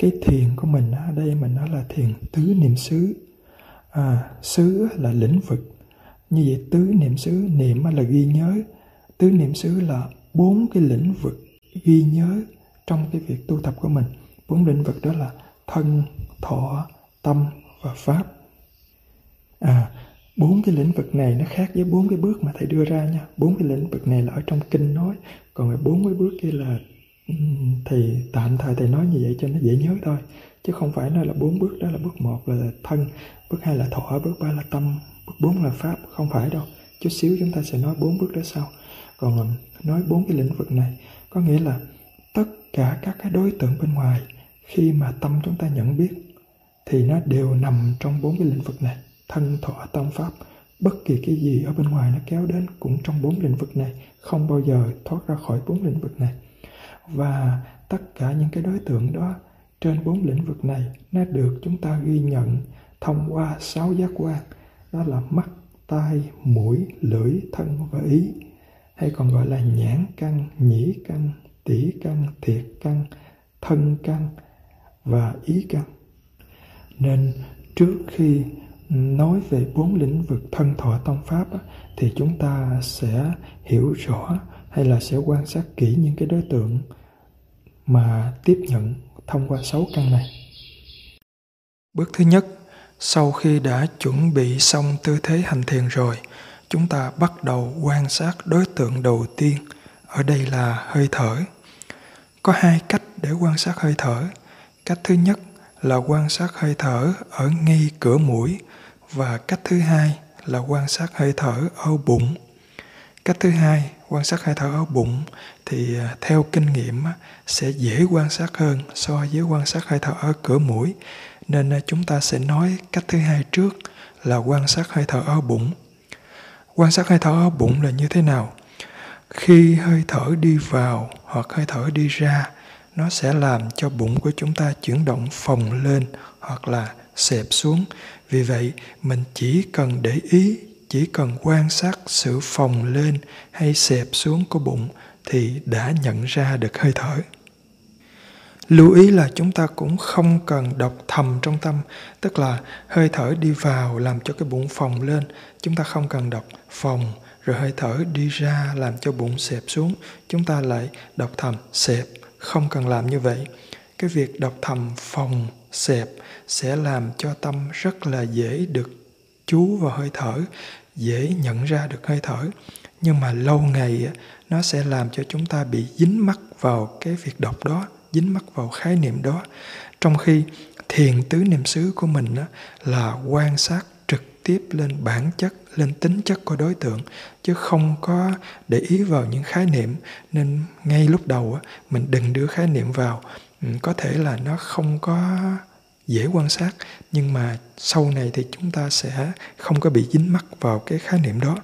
[SPEAKER 1] cái thiền của mình ở đây mình nói là thiền tứ niệm xứ. À, xứ là lĩnh vực. Như vậy tứ niệm xứ niệm là ghi nhớ. Tứ niệm xứ là bốn cái lĩnh vực ghi nhớ trong cái việc tu tập của mình. Bốn lĩnh vực đó là thân thọ tâm và pháp. À bốn cái lĩnh vực này nó khác với bốn cái bước mà thầy đưa ra nha. Bốn cái lĩnh vực này là ở trong kinh nói còn cái bốn cái bước kia là thì tạm thời thầy nói như vậy cho nó dễ nhớ thôi, chứ không phải nói là bốn bước đó là bước một là thân, bước hai là thọ, bước ba là tâm, bước bốn là pháp, không phải đâu. Chút xíu chúng ta sẽ nói bốn bước đó sau. Còn nói bốn cái lĩnh vực này, có nghĩa là tất cả các cái đối tượng bên ngoài, khi mà tâm chúng ta nhận biết, thì nó đều nằm trong bốn cái lĩnh vực này. Thân, thọ, tâm, pháp, bất kỳ cái gì ở bên ngoài nó kéo đến cũng trong bốn lĩnh vực này, không bao giờ thoát ra khỏi bốn lĩnh vực này và tất cả những cái đối tượng đó trên bốn lĩnh vực này nó được chúng ta ghi nhận thông qua sáu giác quan. Đó là mắt, tai, mũi, lưỡi, thân và ý. Hay còn gọi là nhãn căn, nhĩ căn tỷ căn, thiệt căn, thân căn và ý căn. Nên trước khi nói về bốn lĩnh vực thân thọ tâm pháp thì chúng ta sẽ hiểu rõ hay là sẽ quan sát kỹ những cái đối tượng mà tiếp nhận thông qua sáu căn này. Bước thứ nhất, sau khi đã chuẩn bị xong tư thế hành thiền rồi, chúng ta bắt đầu quan sát đối tượng đầu tiên, ở đây là hơi thở. Có hai cách để quan sát hơi thở. Cách thứ nhất là quan sát hơi thở ở ngay cửa mũi và cách thứ hai là quan sát hơi thở ở bụng. Cách thứ hai, quan sát hơi thở ở bụng thì à, theo kinh nghiệm sẽ dễ quan sát hơn so với quan sát hơi thở ở cửa mũi. Nên à, chúng ta sẽ nói cách thứ hai trước là quan sát hơi thở ở bụng. quan sát hơi thở ở bụng là như thế nào khi hơi thở đi vào hoặc hơi thở đi ra, nó sẽ làm cho bụng của chúng ta chuyển động phồng lên hoặc là xẹp xuống vì vậy, mình chỉ cần để ý chỉ cần quan sát sự phồng lên hay xẹp xuống của bụng thì đã nhận ra được hơi thở. Lưu ý là chúng ta cũng không cần đọc thầm trong tâm, tức là hơi thở đi vào làm cho cái bụng phồng lên, chúng ta không cần đọc phồng, rồi hơi thở đi ra làm cho bụng xẹp xuống, chúng ta lại đọc thầm, xẹp, không cần làm như vậy. Cái việc đọc thầm phồng, xẹp sẽ làm cho tâm rất là dễ được chú vào hơi thở dễ nhận ra được hơi thở. Nhưng mà lâu ngày nó sẽ làm cho chúng ta bị dính mắc vào cái việc đọc đó, dính mắc vào khái niệm đó. Trong khi thiền tứ niệm xứ của mình là quan sát trực tiếp lên bản chất, lên tính chất của đối tượng, chứ không có để ý vào những khái niệm. Nên ngay lúc đầu mình đừng đưa khái niệm vào. Ừ, có thể là nó không có dễ quan sát, nhưng mà sau này thì chúng ta sẽ không có bị dính mắc vào cái khái niệm đó.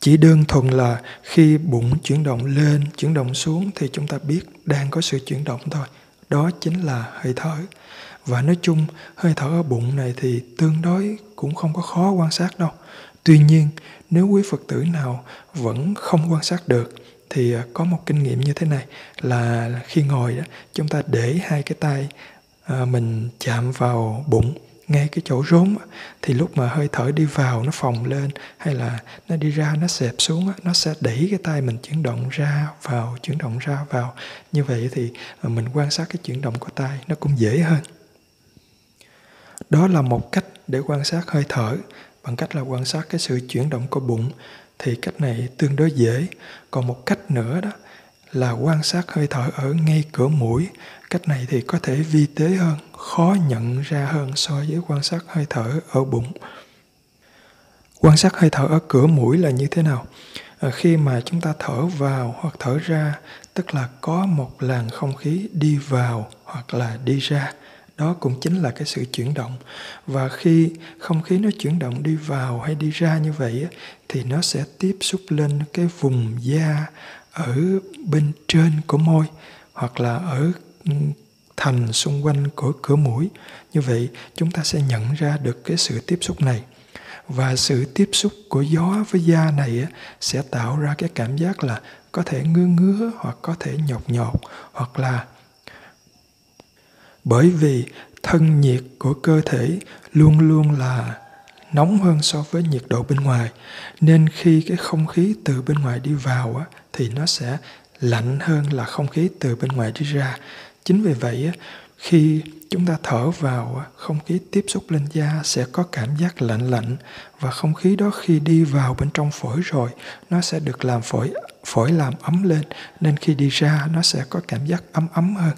[SPEAKER 1] Chỉ đơn thuần là khi bụng chuyển động lên, chuyển động xuống thì chúng ta biết đang có sự chuyển động thôi. Đó chính là hơi thở. Và nói chung, hơi thở ở bụng này thì tương đối cũng không có khó quan sát đâu. Tuy nhiên, nếu quý phật tử nào vẫn không quan sát được thì à, có một kinh nghiệm như thế này là khi ngồi đó, chúng ta để hai cái tay à, mình chạm vào bụng ngay cái chỗ rốn thì lúc mà hơi thở đi vào nó phồng lên hay là nó đi ra nó xẹp xuống nó sẽ đẩy cái tay mình chuyển động ra vào chuyển động ra vào. Như vậy thì à, mình quan sát cái chuyển động của tay nó cũng dễ hơn. Đó là một cách để quan sát hơi thở. Bằng cách là quan sát cái sự chuyển động của bụng thì cách này tương đối dễ. Còn một cách nữa đó là quan sát hơi thở ở ngay cửa mũi. Cách này thì có thể vi tế hơn khó nhận ra hơn so với quan sát hơi thở ở bụng. Quan sát hơi thở ở cửa mũi là như thế nào? À, khi mà chúng ta thở vào hoặc thở ra tức là có một làn không khí đi vào hoặc là đi ra. Đó cũng chính là cái sự chuyển động. Và khi không khí nó chuyển động đi vào hay đi ra như vậy thì nó sẽ tiếp xúc lên cái vùng da ở bên trên của môi hoặc là ở ừ, thành xung quanh của cửa mũi. Như vậy chúng ta sẽ nhận ra được cái sự tiếp xúc này. Và sự tiếp xúc của gió với da này sẽ tạo ra cái cảm giác là có thể ngứa ngứa hoặc có thể nhột nhột hoặc là bởi vì thân nhiệt của cơ thể luôn luôn là nóng hơn so với nhiệt độ bên ngoài nên khi cái không khí từ bên ngoài đi vào á, thì nó sẽ lạnh hơn là không khí từ bên ngoài đi ra. Chính vì vậy khi chúng ta thở vào không khí tiếp xúc lên da sẽ có cảm giác lạnh lạnh và không khí đó khi đi vào bên trong phổi rồi, nó sẽ được làm phổi phổi làm ấm lên, nên khi đi ra nó sẽ có cảm giác ấm ấm hơn.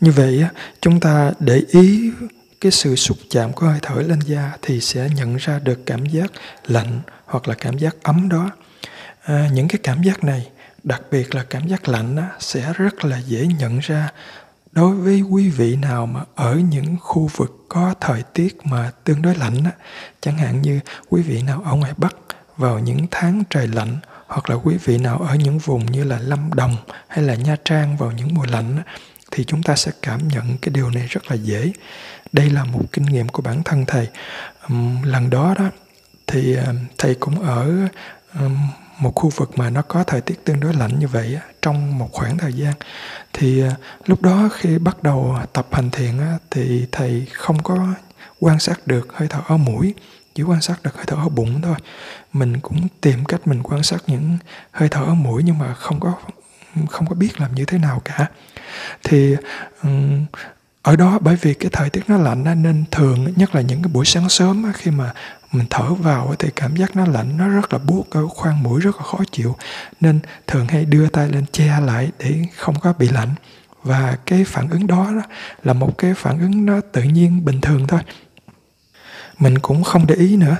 [SPEAKER 1] Như vậy chúng ta để ý cái sự xúc chạm của hơi thở lên da thì sẽ nhận ra được cảm giác lạnh hoặc là cảm giác ấm đó à, những cái cảm giác này đặc biệt là cảm giác lạnh á, sẽ rất là dễ nhận ra đối với quý vị nào mà ở những khu vực có thời tiết mà tương đối lạnh á, chẳng hạn như quý vị nào ở ngoài bắc vào những tháng trời lạnh hoặc là quý vị nào ở những vùng như là lâm đồng hay là nha trang vào những mùa lạnh á, thì chúng ta sẽ cảm nhận cái điều này rất là dễ. Đây là một kinh nghiệm của bản thân thầy. Um, lần đó đó thì à, thầy cũng ở um, một khu vực mà nó có thời tiết tương đối lạnh như vậy trong một khoảng thời gian. Thì à, lúc đó khi bắt đầu tập hành thiền thì thầy không có quan sát được hơi thở ở mũi, chỉ quan sát được hơi thở ở bụng thôi. Mình cũng tìm cách mình quan sát những hơi thở ở mũi nhưng mà không có không có biết làm như thế nào cả. Thì ừ, ở đó bởi vì cái thời tiết nó lạnh nên thường, nhất là những cái buổi sáng sớm khi mà mình thở vào thì cảm giác nó lạnh, nó rất là buốt ở khoang mũi rất là khó chịu. Nên thường hay đưa tay lên che lại để không có bị lạnh. Và cái phản ứng đó là một cái phản ứng nó tự nhiên, bình thường thôi. Mình cũng không để ý nữa.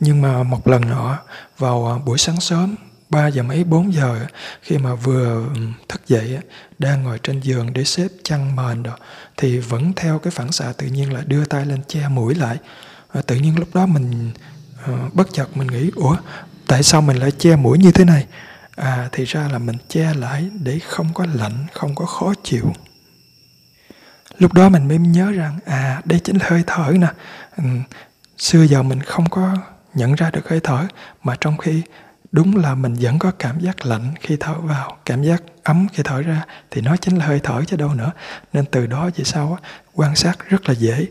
[SPEAKER 1] Nhưng mà một lần nọ, vào à, buổi sáng sớm 3 giờ mấy 4 giờ, khi mà vừa thức dậy đang ngồi trên giường để xếp chăn mền rồi thì vẫn theo cái phản xạ tự nhiên là đưa tay lên che mũi lại à, tự nhiên lúc đó mình uh, bất chợt mình nghĩ ủa tại sao mình lại che mũi như thế này? À thì ra là mình che lại để không có lạnh không có khó chịu. Lúc đó mình mới nhớ rằng à đây chính là hơi thở nè. Ừ, xưa giờ mình không có nhận ra được hơi thở mà trong khi đúng là mình vẫn có cảm giác lạnh khi thở vào cảm giác ấm khi thở ra thì nó chính là hơi thở chứ đâu nữa. Nên từ đó về sau á, quan sát rất là dễ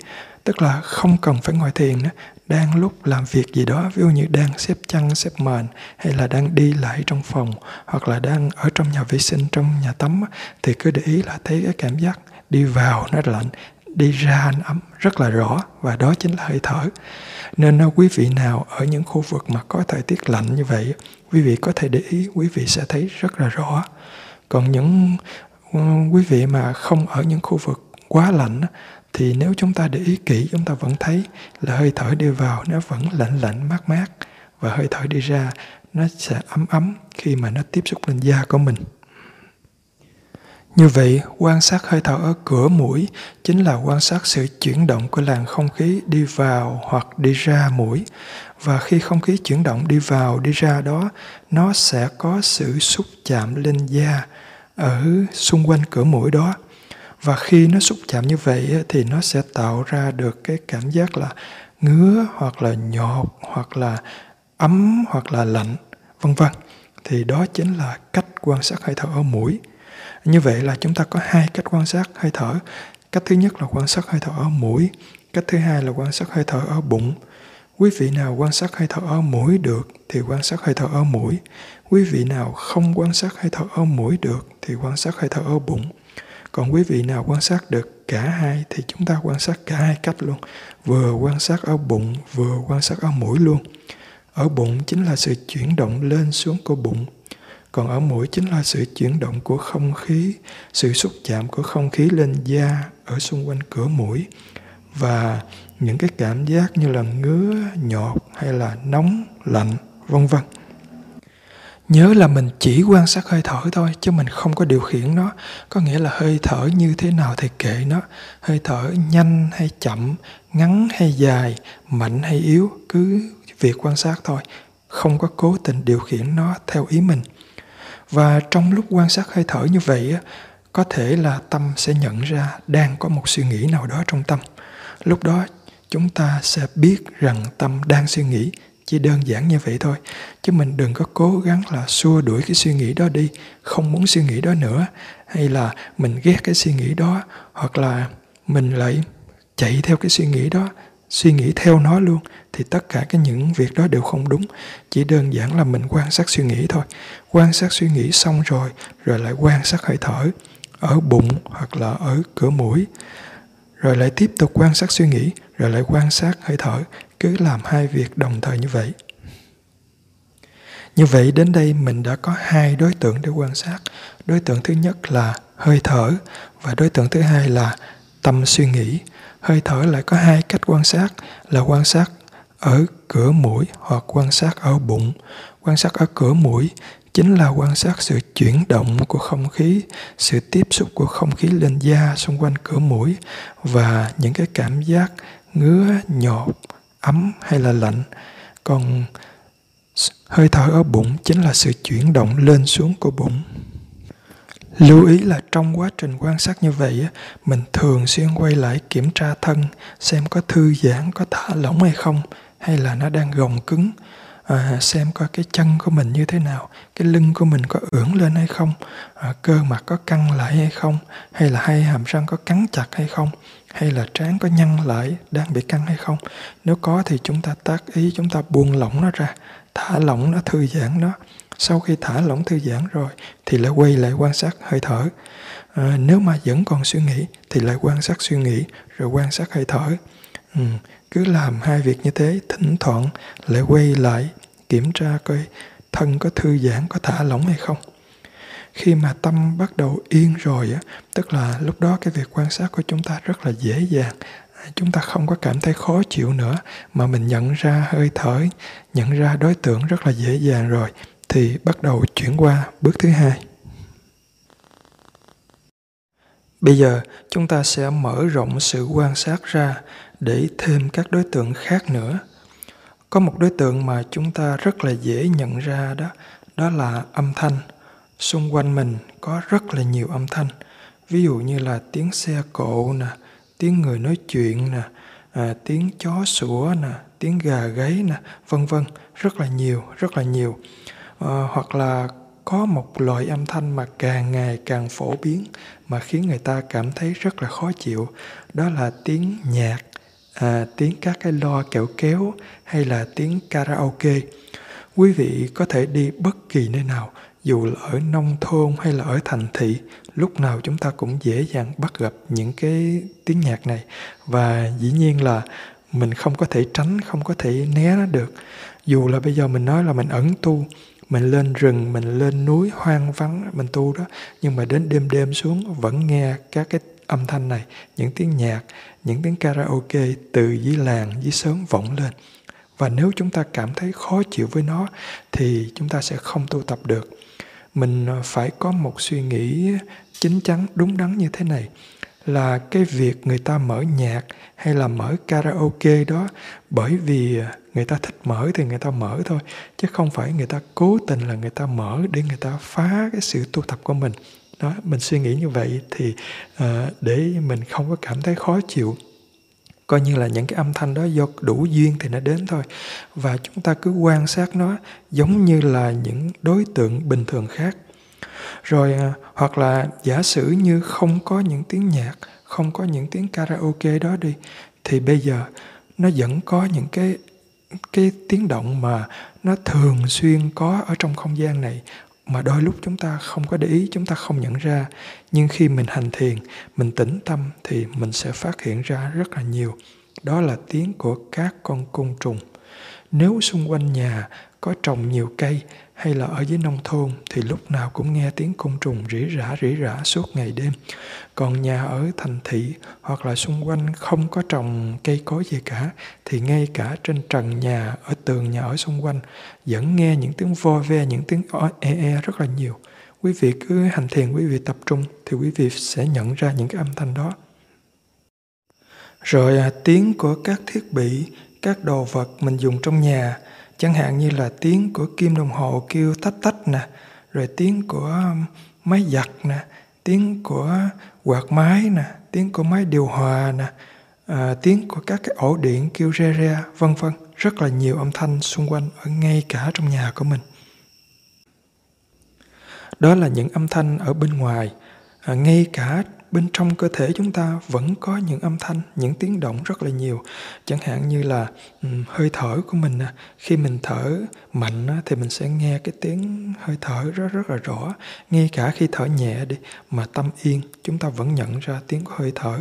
[SPEAKER 1] tức là không cần phải ngồi thiền nữa. Đang lúc làm việc gì đó, ví dụ như đang xếp chăn, xếp mền, hay là đang đi lại trong phòng, hoặc là đang ở trong nhà vệ sinh, trong nhà tắm thì cứ để ý là thấy cái cảm giác đi vào nó lạnh, đi ra nó ấm, rất là rõ, và đó chính là hơi thở. Nên quý vị nào ở những khu vực mà có thời tiết lạnh như vậy quý vị có thể để ý, quý vị sẽ thấy rất là rõ. Còn những ờ, quý vị mà không ở những khu vực quá lạnh thì nếu chúng ta để ý kỹ chúng ta vẫn thấy là hơi thở đi vào nó vẫn lạnh lạnh mát mát và hơi thở đi ra nó sẽ ấm ấm khi mà nó tiếp xúc lên da của mình như vậy, quan sát hơi thở ở cửa mũi chính là quan sát sự chuyển động của làn không khí đi vào hoặc đi ra mũi. Và khi không khí chuyển động đi vào, đi ra đó, nó sẽ có sự xúc chạm lên da ở xung quanh cửa mũi đó. Và khi nó xúc chạm như vậy thì nó sẽ tạo ra được cái cảm giác là ngứa hoặc là nhọt hoặc là ấm hoặc là lạnh, vân vân. Thì đó chính là cách quan sát hơi thở ở mũi. Như vậy là chúng ta có hai cách quan sát hơi thở. Cách thứ nhất là quan sát hơi thở ở mũi cách thứ hai là quan sát hơi thở ở bụng. Quý vị nào quan sát hơi thở ở mũi được thì quan sát hơi thở ở mũi. Quý vị nào không quan sát hơi thở ở mũi được thì quan sát hơi thở ở bụng còn quý vị nào quan sát được cả hai thì chúng ta quan sát cả hai cách luôn. Vừa quan sát ở bụng, vừa quan sát ở mũi luôn. Ở bụng chính là sự chuyển động lên xuống của bụng. Còn ở mũi chính là sự chuyển động của không khí, sự xúc chạm của không khí lên da ở xung quanh cửa mũi. Và những cái cảm giác như là ngứa, nhọt hay là nóng, lạnh, vân vân nhớ là mình chỉ quan sát hơi thở thôi, chứ mình không có điều khiển nó. Có nghĩa là hơi thở như thế nào thì kệ nó. Hơi thở nhanh hay chậm, ngắn hay dài, mạnh hay yếu, cứ việc quan sát thôi. Không có cố tình điều khiển nó theo ý mình. Và trong lúc quan sát hơi thở như vậy có thể là tâm sẽ nhận ra đang có một suy nghĩ nào đó trong tâm. Lúc đó, chúng ta sẽ biết rằng tâm đang suy nghĩ chỉ đơn giản như vậy thôi. Chứ mình đừng có cố gắng là xua đuổi cái suy nghĩ đó đi, không muốn suy nghĩ đó nữa. Hay là mình ghét cái suy nghĩ đó, hoặc là mình lại chạy theo cái suy nghĩ đó, suy nghĩ theo nó luôn, thì tất cả cái những việc đó đều không đúng. Chỉ đơn giản là mình quan sát suy nghĩ thôi. Quan sát suy nghĩ xong rồi rồi lại quan sát hơi thở ở bụng hoặc là ở cửa mũi. Rồi lại tiếp tục quan sát suy nghĩ, rồi lại quan sát hơi thở cứ làm hai việc đồng thời như vậy. Như vậy đến đây mình đã có hai đối tượng để quan sát. Đối tượng thứ nhất là hơi thở và đối tượng thứ hai là tâm suy nghĩ. Hơi thở lại có hai cách quan sát, là quan sát ở cửa mũi hoặc quan sát ở bụng. Quan sát ở cửa mũi chính là quan sát sự chuyển động của không khí, sự tiếp xúc của không khí lên da xung quanh cửa mũi và những cái cảm giác ngứa nhọt ấm hay là lạnh. Còn hơi thở ở bụng chính là sự chuyển động lên xuống của bụng. Lưu ý là trong quá trình quan sát như vậy mình thường xuyên quay lại kiểm tra thân xem có thư giãn có thả lỏng hay không hay là nó đang gồng cứng. À, xem coi cái chân của mình như thế nào cái lưng của mình có ưỡn lên hay không à, cơ mặt có căng lại hay không hay là hai hàm răng có cắn chặt hay không hay là trán có nhăn lại đang bị căng hay không? Nếu có thì chúng ta tác ý chúng ta buông lỏng nó ra thả lỏng nó thư giãn nó. Sau khi thả lỏng thư giãn rồi thì lại quay lại quan sát hơi thở. À, nếu mà vẫn còn suy nghĩ thì lại quan sát suy nghĩ rồi quan sát hơi thở. Ừ, cứ làm hai việc như thế thỉnh thoảng lại quay lại kiểm tra coi thân có thư giãn có thả lỏng hay không khi mà tâm bắt đầu yên rồi á, tức là lúc đó cái việc quan sát của chúng ta rất là dễ dàng. À, chúng ta không có cảm thấy khó chịu nữa, mà mình nhận ra hơi thở, nhận ra đối tượng rất là dễ dàng rồi, thì bắt đầu chuyển qua bước thứ hai. Bây giờ, chúng ta sẽ mở rộng sự quan sát ra để thêm các đối tượng khác nữa. Có một đối tượng mà chúng ta rất là dễ nhận ra đó đó là âm thanh xung quanh mình có rất là nhiều âm thanh. Ví dụ như là tiếng xe cộ nè tiếng người nói chuyện nè à, tiếng chó sủa nè tiếng gà gáy nè vân vân. Rất là nhiều rất là nhiều. À, hoặc là có một loại âm thanh mà càng ngày càng phổ biến mà khiến người ta cảm thấy rất là khó chịu. Đó là tiếng nhạc à, tiếng các cái lo kẹo kéo hay là tiếng karaoke. Quý vị có thể đi bất kỳ nơi nào dù là ở nông thôn hay là ở thành thị, lúc nào chúng ta cũng dễ dàng bắt gặp những cái tiếng nhạc này. Và dĩ nhiên là mình không có thể tránh, không có thể né nó được. Dù là bây giờ mình nói là mình ẩn tu, mình lên rừng, mình lên núi hoang vắng, mình tu đó, nhưng mà đến đêm đêm xuống vẫn nghe các cái âm thanh này, những tiếng nhạc, những tiếng karaoke từ dưới làng dưới sớm vọng lên. Và nếu chúng ta cảm thấy khó chịu với nó, thì chúng ta sẽ không tu tập được mình ờ, phải có một suy nghĩ chính chắn đúng đắn như thế này. Là cái việc người ta mở nhạc hay là mở karaoke đó bởi vì ờ, người ta thích mở thì người ta mở thôi chứ không phải người ta cố tình là người ta mở để người ta phá cái sự tu tập của mình. Đó mình suy nghĩ như vậy thì uh, để mình không có cảm thấy khó chịu coi như là những cái âm thanh đó do đủ duyên thì nó đến thôi. Và chúng ta cứ quan sát nó giống như là những đối tượng bình thường khác. Rồi à, hoặc là giả sử như không có những tiếng nhạc, không có những tiếng karaoke đó đi, thì bây giờ nó vẫn có những cái cái tiếng động mà nó thường xuyên có ở trong không gian này mà đôi lúc chúng ta không có để ý, chúng ta không nhận ra. Nhưng khi mình hành thiền, mình tĩnh tâm thì mình sẽ phát hiện ra rất là nhiều. Đó là tiếng của các con côn trùng. Nếu xung quanh nhà có trồng nhiều cây hay là ở dưới nông thôn thì lúc nào cũng nghe tiếng côn trùng rỉ rả rỉ rả suốt ngày đêm. Còn nhà ở thành thị hoặc là xung quanh không có trồng cây cối gì cả thì ngay cả trên trần nhà, ở tường nhà ở xung quanh vẫn nghe những tiếng vo ve, những tiếng e e rất là nhiều. Quý vị cứ hành thiền, quý vị tập trung thì quý vị sẽ nhận ra những cái âm thanh đó. Rồi à, tiếng của các thiết bị, các đồ vật mình dùng trong nhà chẳng hạn như là tiếng của kim đồng hồ kêu tách tách nè rồi tiếng của um, máy giặt nè tiếng của quạt máy nè tiếng của máy điều hòa nè à, tiếng của các cái ổ điện kêu re re vân vân. Rất là nhiều âm thanh xung quanh ở ngay cả trong nhà của mình. Đó là những âm thanh ở bên ngoài à, ngay cả bên trong cơ thể chúng ta vẫn có những âm thanh những tiếng động rất là nhiều. Chẳng hạn như là um, hơi thở của mình khi mình thở mạnh thì mình sẽ nghe cái tiếng hơi thở rất rất là rõ. Ngay cả khi thở nhẹ đi mà tâm yên chúng ta vẫn nhận ra tiếng của hơi thở.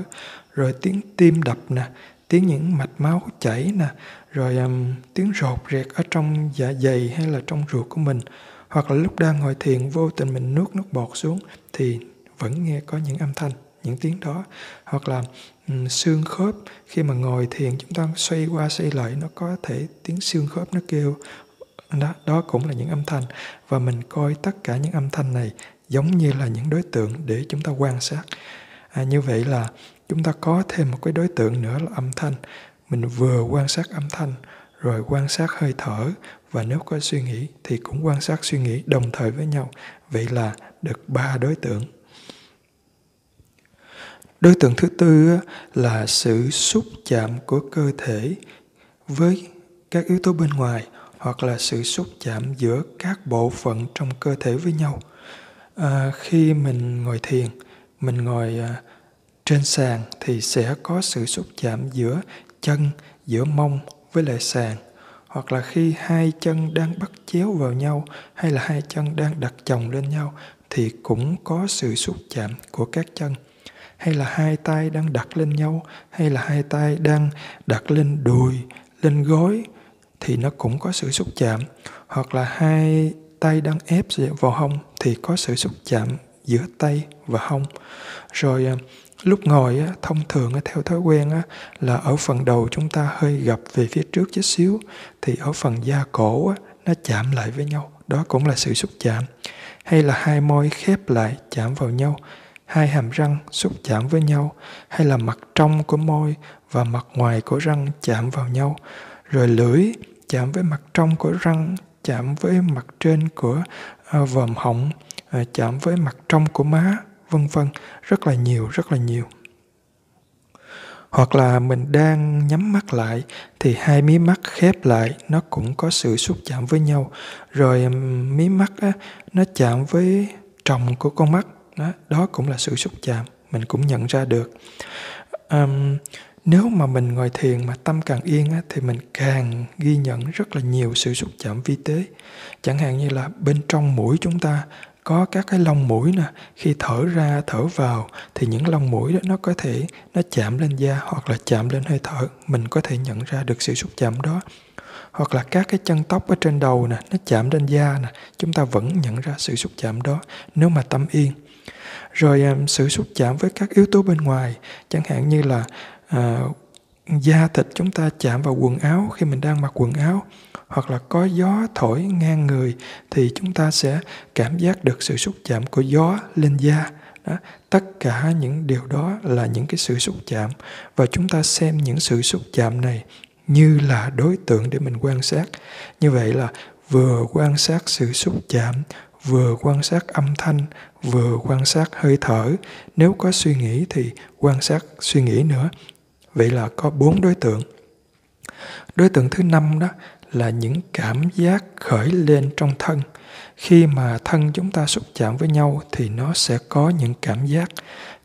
[SPEAKER 1] Rồi tiếng tim đập nè tiếng những mạch máu chảy nè. Rồi um, tiếng rột rẹt ở trong dạ dày hay là trong ruột của mình. Hoặc là lúc đang ngồi thiền vô tình mình nuốt nước bọt xuống thì vẫn nghe có những âm thanh những tiếng đó. Hoặc là um, xương khớp khi mà ngồi thiền chúng ta xoay qua xoay lại nó có thể tiếng xương khớp nó kêu. Đó, đó cũng là những âm thanh. Và mình coi tất cả những âm thanh này giống như là những đối tượng để chúng ta quan sát. À, như vậy là chúng ta có thêm một cái đối tượng nữa là âm thanh. Mình vừa quan sát âm thanh rồi quan sát hơi thở và nếu có suy nghĩ thì cũng quan sát suy nghĩ đồng thời với nhau. Vậy là được ba đối tượng đối tượng thứ tư là sự xúc chạm của cơ thể với các yếu tố bên ngoài hoặc là sự xúc chạm giữa các bộ phận trong cơ thể với nhau. À, khi mình ngồi thiền mình ngồi à, trên sàn thì sẽ có sự xúc chạm giữa chân giữa mông với lại sàn. Hoặc là khi hai chân đang bắt chéo vào nhau hay là hai chân đang đặt chồng lên nhau thì cũng có sự xúc chạm của các chân hay là hai tay đang đặt lên nhau, hay là hai tay đang đặt lên đùi, lên gối, thì nó cũng có sự xúc chạm. Hoặc là hai tay đang ép vào hông, thì có sự xúc chạm giữa tay và hông. Rồi à, lúc ngồi thông thường theo thói quen là ở phần đầu chúng ta hơi gập về phía trước chút xíu, thì ở phần da cổ nó chạm lại với nhau. Đó cũng là sự xúc chạm. Hay là hai môi khép lại, chạm vào nhau hai hàm răng xúc chạm với nhau hay là mặt trong của môi và mặt ngoài của răng chạm vào nhau. Rồi lưỡi chạm với mặt trong của răng chạm với mặt trên của à, vòm họng à, chạm với mặt trong của má vân vân. Rất là nhiều rất là nhiều. Hoặc là mình đang nhắm mắt lại thì hai mí mắt khép lại nó cũng có sự xúc chạm với nhau. Rồi mí mắt á, nó chạm với tròng của con mắt đó, đó cũng là sự xúc chạm mình cũng nhận ra được. Um, nếu mà mình ngồi thiền mà tâm càng yên á, thì mình càng ghi nhận rất là nhiều sự xúc chạm vi tế. Chẳng hạn như là bên trong mũi chúng ta có các cái lông mũi nè khi thở ra thở vào thì những lông mũi đó nó có thể nó chạm lên da hoặc là chạm lên hơi thở mình có thể nhận ra được sự xúc chạm đó. Hoặc là các cái chân tóc ở trên đầu nè nó chạm lên da nè chúng ta vẫn nhận ra sự xúc chạm đó. Nếu mà tâm yên rồi um, sự xúc chạm với các yếu tố bên ngoài chẳng hạn như là uh, da thịt chúng ta chạm vào quần áo khi mình đang mặc quần áo hoặc là có gió thổi ngang người thì chúng ta sẽ cảm giác được sự xúc chạm của gió lên da đó. tất cả những điều đó là những cái sự xúc chạm và chúng ta xem những sự xúc chạm này như là đối tượng để mình quan sát như vậy là vừa quan sát sự xúc chạm vừa quan sát âm thanh vừa quan sát hơi thở. Nếu có suy nghĩ thì quan sát, suy nghĩ nữa. Vậy là có bốn đối tượng. Đối tượng thứ năm đó là những cảm giác khởi lên trong thân. Khi mà thân chúng ta xúc chạm với nhau thì nó sẽ có những cảm giác.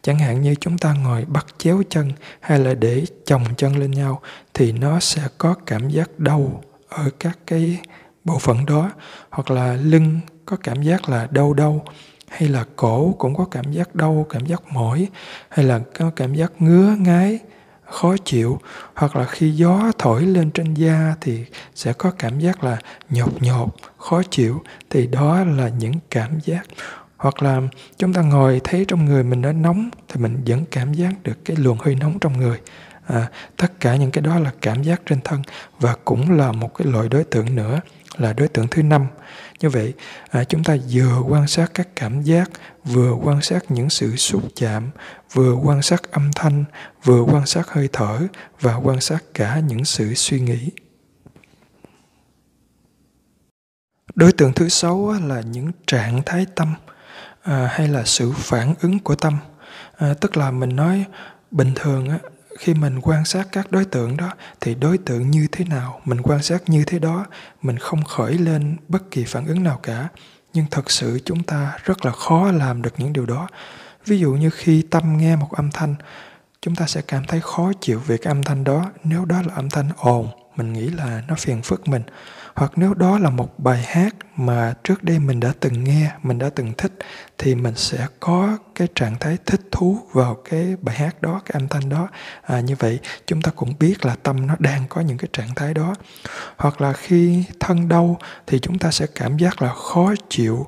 [SPEAKER 1] Chẳng hạn như chúng ta ngồi bắt chéo chân hay là để chồng chân lên nhau thì nó sẽ có cảm giác đau ở các cái bộ phận đó. Hoặc là lưng có cảm giác là đau đau hay là cổ cũng có cảm giác đau cảm giác mỏi hay là có cảm giác ngứa ngái khó chịu hoặc là khi gió thổi lên trên da thì sẽ có cảm giác là nhột nhột khó chịu thì đó là những cảm giác. Hoặc là chúng ta ngồi thấy trong người mình nó nóng thì mình vẫn cảm giác được cái luồng hơi nóng trong người. À, tất cả những cái đó là cảm giác trên thân và cũng là một cái loại đối tượng nữa là đối tượng thứ năm như vậy à, chúng ta vừa quan sát các cảm giác vừa quan sát những sự xúc chạm vừa quan sát âm thanh vừa quan sát hơi thở và quan sát cả những sự suy nghĩ. Đối tượng thứ sáu là những trạng thái tâm à, hay là sự phản ứng của tâm. À, tức là mình nói bình thường á, khi mình quan sát các đối tượng đó, thì đối tượng như thế nào, mình quan sát như thế đó, mình không khởi lên bất kỳ phản ứng nào cả. Nhưng thật sự chúng ta rất là khó làm được những điều đó. Ví dụ như khi tâm nghe một âm thanh, chúng ta sẽ cảm thấy khó chịu về cái âm thanh đó. Nếu đó là âm thanh ồn, mình nghĩ là nó phiền phức mình hoặc nếu đó là một bài hát mà trước đây mình đã từng nghe mình đã từng thích thì mình sẽ có cái trạng thái thích thú vào cái bài hát đó cái âm thanh đó. À, như vậy chúng ta cũng biết là tâm nó đang có những cái trạng thái đó. Hoặc là khi thân đau thì chúng ta sẽ cảm giác là khó chịu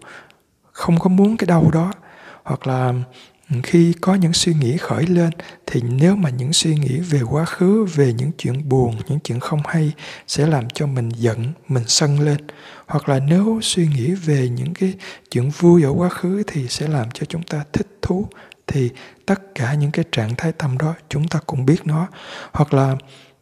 [SPEAKER 1] không có muốn cái đau đó. Hoặc là khi có những suy nghĩ khởi lên, thì nếu mà những suy nghĩ về quá khứ, về những chuyện buồn, những chuyện không hay sẽ làm cho mình giận, mình sân lên. Hoặc là nếu suy nghĩ về những cái chuyện vui ở quá khứ thì sẽ làm cho chúng ta thích thú, thì tất cả những cái trạng thái tâm đó chúng ta cũng biết nó. Hoặc là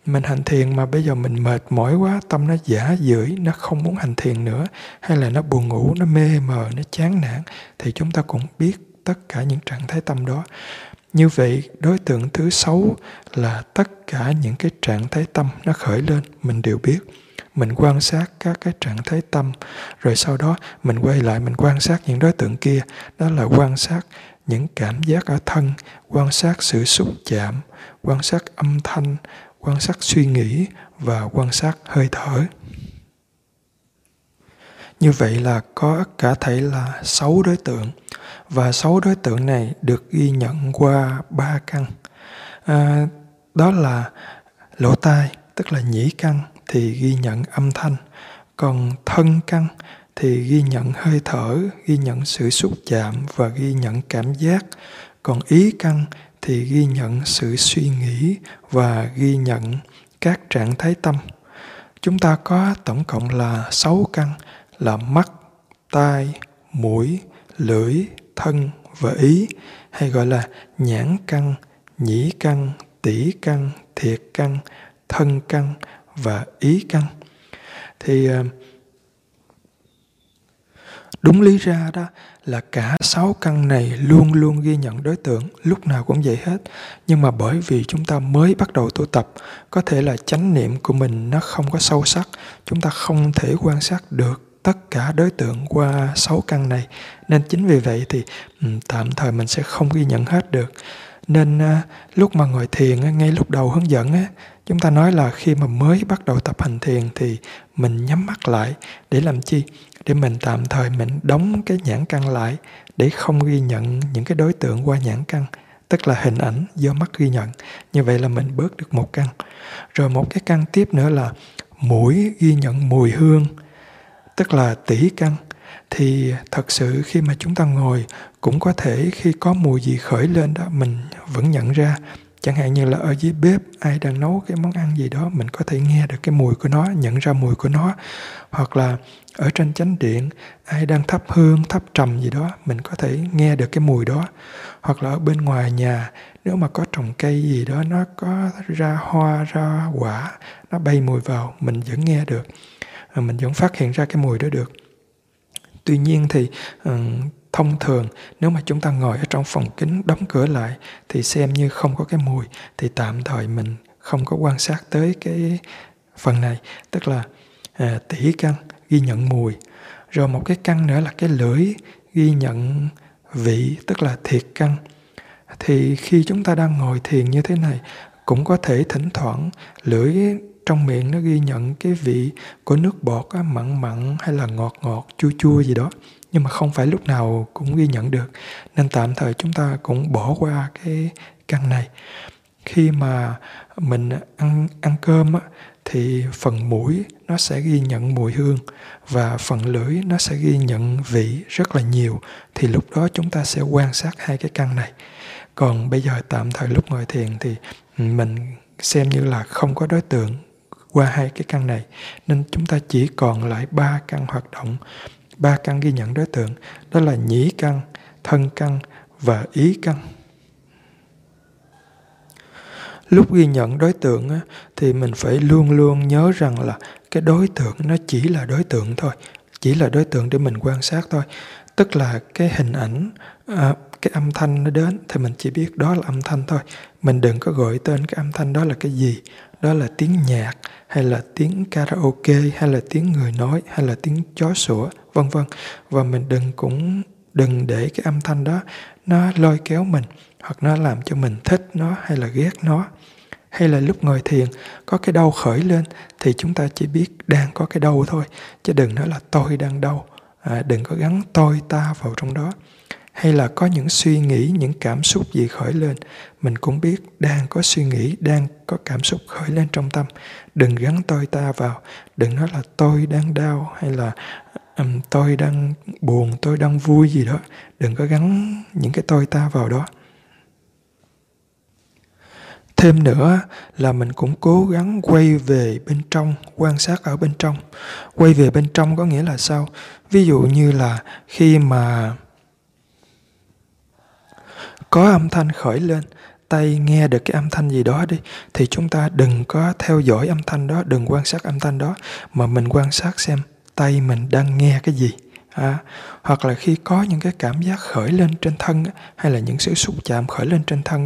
[SPEAKER 1] mình hành thiền mà bây giờ mình mệt mỏi quá, tâm nó giả dưỡi nó không muốn hành thiền nữa, hay là nó buồn ngủ, nó mê mờ, nó chán nản, thì chúng ta cũng biết tất cả những trạng thái tâm đó. Như vậy, đối tượng thứ sáu là tất cả những cái trạng thái tâm nó khởi lên, mình đều biết. Mình quan sát các cái trạng thái tâm, rồi sau đó mình quay lại mình quan sát những đối tượng kia. Đó là quan sát những cảm giác ở thân, quan sát sự xúc chạm, quan sát âm thanh, quan sát suy nghĩ và quan sát hơi thở. Như vậy là có cả thể là sáu đối tượng và sáu đối tượng này được ghi nhận qua ba căn. À, đó là lỗ tai tức là nhĩ căn thì ghi nhận âm thanh. Còn thân căn thì ghi nhận hơi thở ghi nhận sự xúc chạm và ghi nhận cảm giác. Còn ý căn thì ghi nhận sự suy nghĩ và ghi nhận các trạng thái tâm. Chúng ta có tổng cộng là sáu căn là mắt tai mũi lưỡi thân và ý, hay gọi là nhãn căn, nhĩ căn, tỷ căn, thiệt căn, thân căn và ý căn. Thì ờ, đúng lý ra đó là cả sáu căn này luôn luôn ghi nhận đối tượng, lúc nào cũng vậy hết. Nhưng mà bởi vì chúng ta mới bắt đầu tu tập, có thể là chánh niệm của mình nó không có sâu sắc, chúng ta không thể quan sát được tất cả đối tượng qua sáu căn này. Nên chính vì vậy thì ừ, tạm thời mình sẽ không ghi nhận hết được. Nên à, lúc mà ngồi thiền ngay lúc đầu hướng dẫn chúng ta nói là khi mà mới bắt đầu tập hành thiền thì mình nhắm mắt lại để làm chi? Để mình tạm thời mình đóng cái nhãn căn lại để không ghi nhận những cái đối tượng qua nhãn căn, tức là hình ảnh do mắt ghi nhận. Như vậy là mình bớt được một căn. Rồi một cái căn tiếp nữa là mũi ghi nhận mùi hương tức là tỷ căn, thì thật sự khi mà chúng ta ngồi cũng có thể khi có mùi gì khởi lên đó, mình vẫn nhận ra. Chẳng hạn như là ở dưới bếp, ai đang nấu cái món ăn gì đó, mình có thể nghe được cái mùi của nó, nhận ra mùi của nó. Hoặc là ở trên chánh điện, ai đang thắp hương, thắp trầm gì đó, mình có thể nghe được cái mùi đó. Hoặc là ở bên ngoài nhà, nếu mà có trồng cây gì đó, nó có ra hoa, ra quả, nó bay mùi vào, mình vẫn nghe được. Ờ, mình vẫn phát hiện ra cái mùi đó được. Tuy nhiên thì ờ, thông thường nếu mà chúng ta ngồi ở trong phòng kính đóng cửa lại thì xem như không có cái mùi thì tạm thời mình không có quan sát tới cái phần này. Tức là ờ, à, tỷ căn ghi nhận mùi rồi một cái căn nữa là cái lưỡi ghi nhận vị tức là thiệt căn. Thì khi chúng ta đang ngồi thiền như thế này cũng có thể thỉnh thoảng lưỡi trong miệng nó ghi nhận cái vị của nước bọt á, mặn mặn hay là ngọt ngọt chua chua gì đó. Nhưng mà không phải lúc nào cũng ghi nhận được. Nên tạm thời chúng ta cũng bỏ qua cái căn này. Khi mà mình ăn ăn cơm á, thì phần mũi nó sẽ ghi nhận mùi hương và phần lưỡi nó sẽ ghi nhận vị rất là nhiều. Thì lúc đó chúng ta sẽ quan sát hai cái căn này. Còn bây giờ tạm thời lúc ngồi thiền thì mình xem như là không có đối tượng qua hai cái căn này. Nên chúng ta chỉ còn lại ba căn hoạt động. Ba căn ghi nhận đối tượng đó là nhĩ căn thân căn và ý căn. Lúc ghi nhận đối tượng á, thì mình phải luôn luôn nhớ rằng là cái đối tượng nó chỉ là đối tượng thôi chỉ là đối tượng để mình quan sát thôi. Tức là cái hình ảnh à, cái âm thanh nó đến thì mình chỉ biết đó là âm thanh thôi. Mình đừng có gọi tên cái âm thanh đó là cái gì đó là tiếng nhạc hay là tiếng karaoke hay là tiếng người nói hay là tiếng chó sủa vân vân. Và mình đừng cũng đừng để cái âm thanh đó nó lôi kéo mình hoặc nó làm cho mình thích nó hay là ghét nó. Hay là lúc ngồi thiền có cái đau khởi lên thì chúng ta chỉ biết đang có cái đau thôi chứ đừng nói là tôi đang đau. À, đừng có gắn tôi ta vào trong đó hay là có những suy nghĩ những cảm xúc gì khởi lên mình cũng biết đang có suy nghĩ đang có cảm xúc khởi lên trong tâm. Đừng gắn tôi ta vào. Đừng nói là tôi đang đau hay là um, tôi đang buồn tôi đang vui gì đó. Đừng có gắn những cái tôi ta vào đó. Thêm nữa là mình cũng cố gắng quay về bên trong quan sát ở bên trong. Quay về bên trong có nghĩa là sao? Ví dụ như là khi mà có âm thanh khởi lên. Tay nghe được cái âm thanh gì đó đi. Thì chúng ta đừng có theo dõi âm thanh đó đừng quan sát âm thanh đó mà mình quan sát xem tay mình đang nghe cái gì. À, hoặc là khi có những cái cảm giác khởi lên trên thân hay là những sự xúc chạm khởi lên trên thân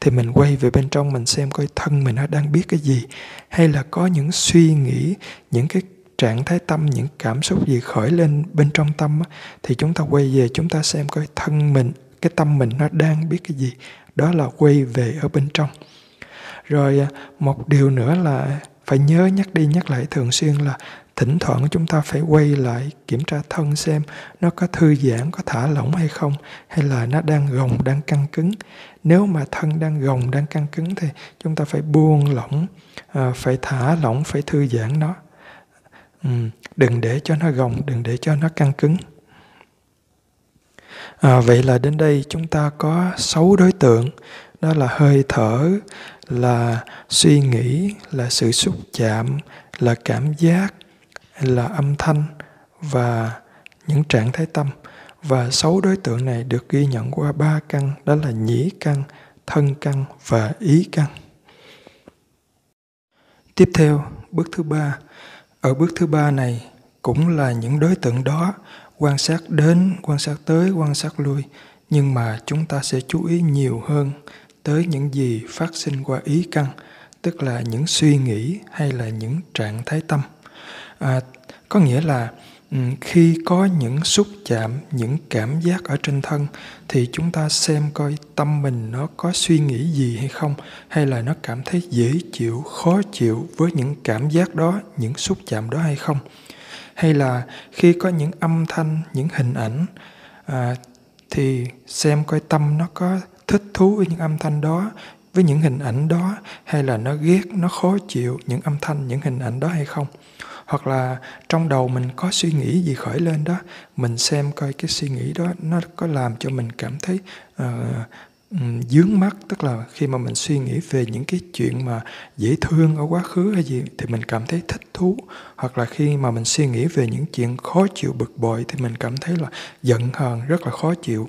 [SPEAKER 1] thì mình quay về bên trong mình xem coi thân mình nó đang biết cái gì. Hay là có những suy nghĩ những cái trạng thái tâm những cảm xúc gì khởi lên bên trong tâm thì chúng ta quay về chúng ta xem coi thân mình cái tâm mình nó đang biết cái gì. Đó là quay về ở bên trong. Rồi à, một điều nữa là phải nhớ nhắc đi nhắc lại thường xuyên là thỉnh thoảng chúng ta phải quay lại kiểm tra thân xem nó có thư giãn có thả lỏng hay không hay là nó đang gồng đang căng cứng. Nếu mà thân đang gồng đang căng cứng thì chúng ta phải buông lỏng à, phải thả lỏng phải thư giãn nó. Ừ, đừng để cho nó gồng đừng để cho nó căng cứng à, vậy là đến đây chúng ta có sáu đối tượng. Đó là hơi thở là suy nghĩ là sự xúc chạm là cảm giác là âm thanh và những trạng thái tâm. Và sáu đối tượng này được ghi nhận qua ba căn đó là nhĩ căn thân căn và ý căn. Tiếp theo bước thứ ba. Ở bước thứ ba này cũng là những đối tượng đó quan sát đến quan sát tới quan sát lui. Nhưng mà chúng ta sẽ chú ý nhiều hơn tới những gì phát sinh qua ý căn tức là những suy nghĩ hay là những trạng thái tâm. À, có nghĩa là ừ, khi có những xúc chạm những cảm giác ở trên thân thì chúng ta xem coi tâm mình nó có suy nghĩ gì hay không hay là nó cảm thấy dễ chịu khó chịu với những cảm giác đó những xúc chạm đó hay không hay là khi có những âm thanh những hình ảnh à, thì xem coi tâm nó có thích thú với những âm thanh đó với những hình ảnh đó hay là nó ghét nó khó chịu những âm thanh những hình ảnh đó hay không. Hoặc là trong đầu mình có suy nghĩ gì khởi lên đó mình xem coi cái suy nghĩ đó nó có làm cho mình cảm thấy uh, dướng mắt, tức là khi mà mình suy nghĩ về những cái chuyện mà dễ thương ở quá khứ hay gì thì mình cảm thấy thích thú. Hoặc là khi mà mình suy nghĩ về những chuyện khó chịu, bực bội thì mình cảm thấy là giận hờn, rất là khó chịu.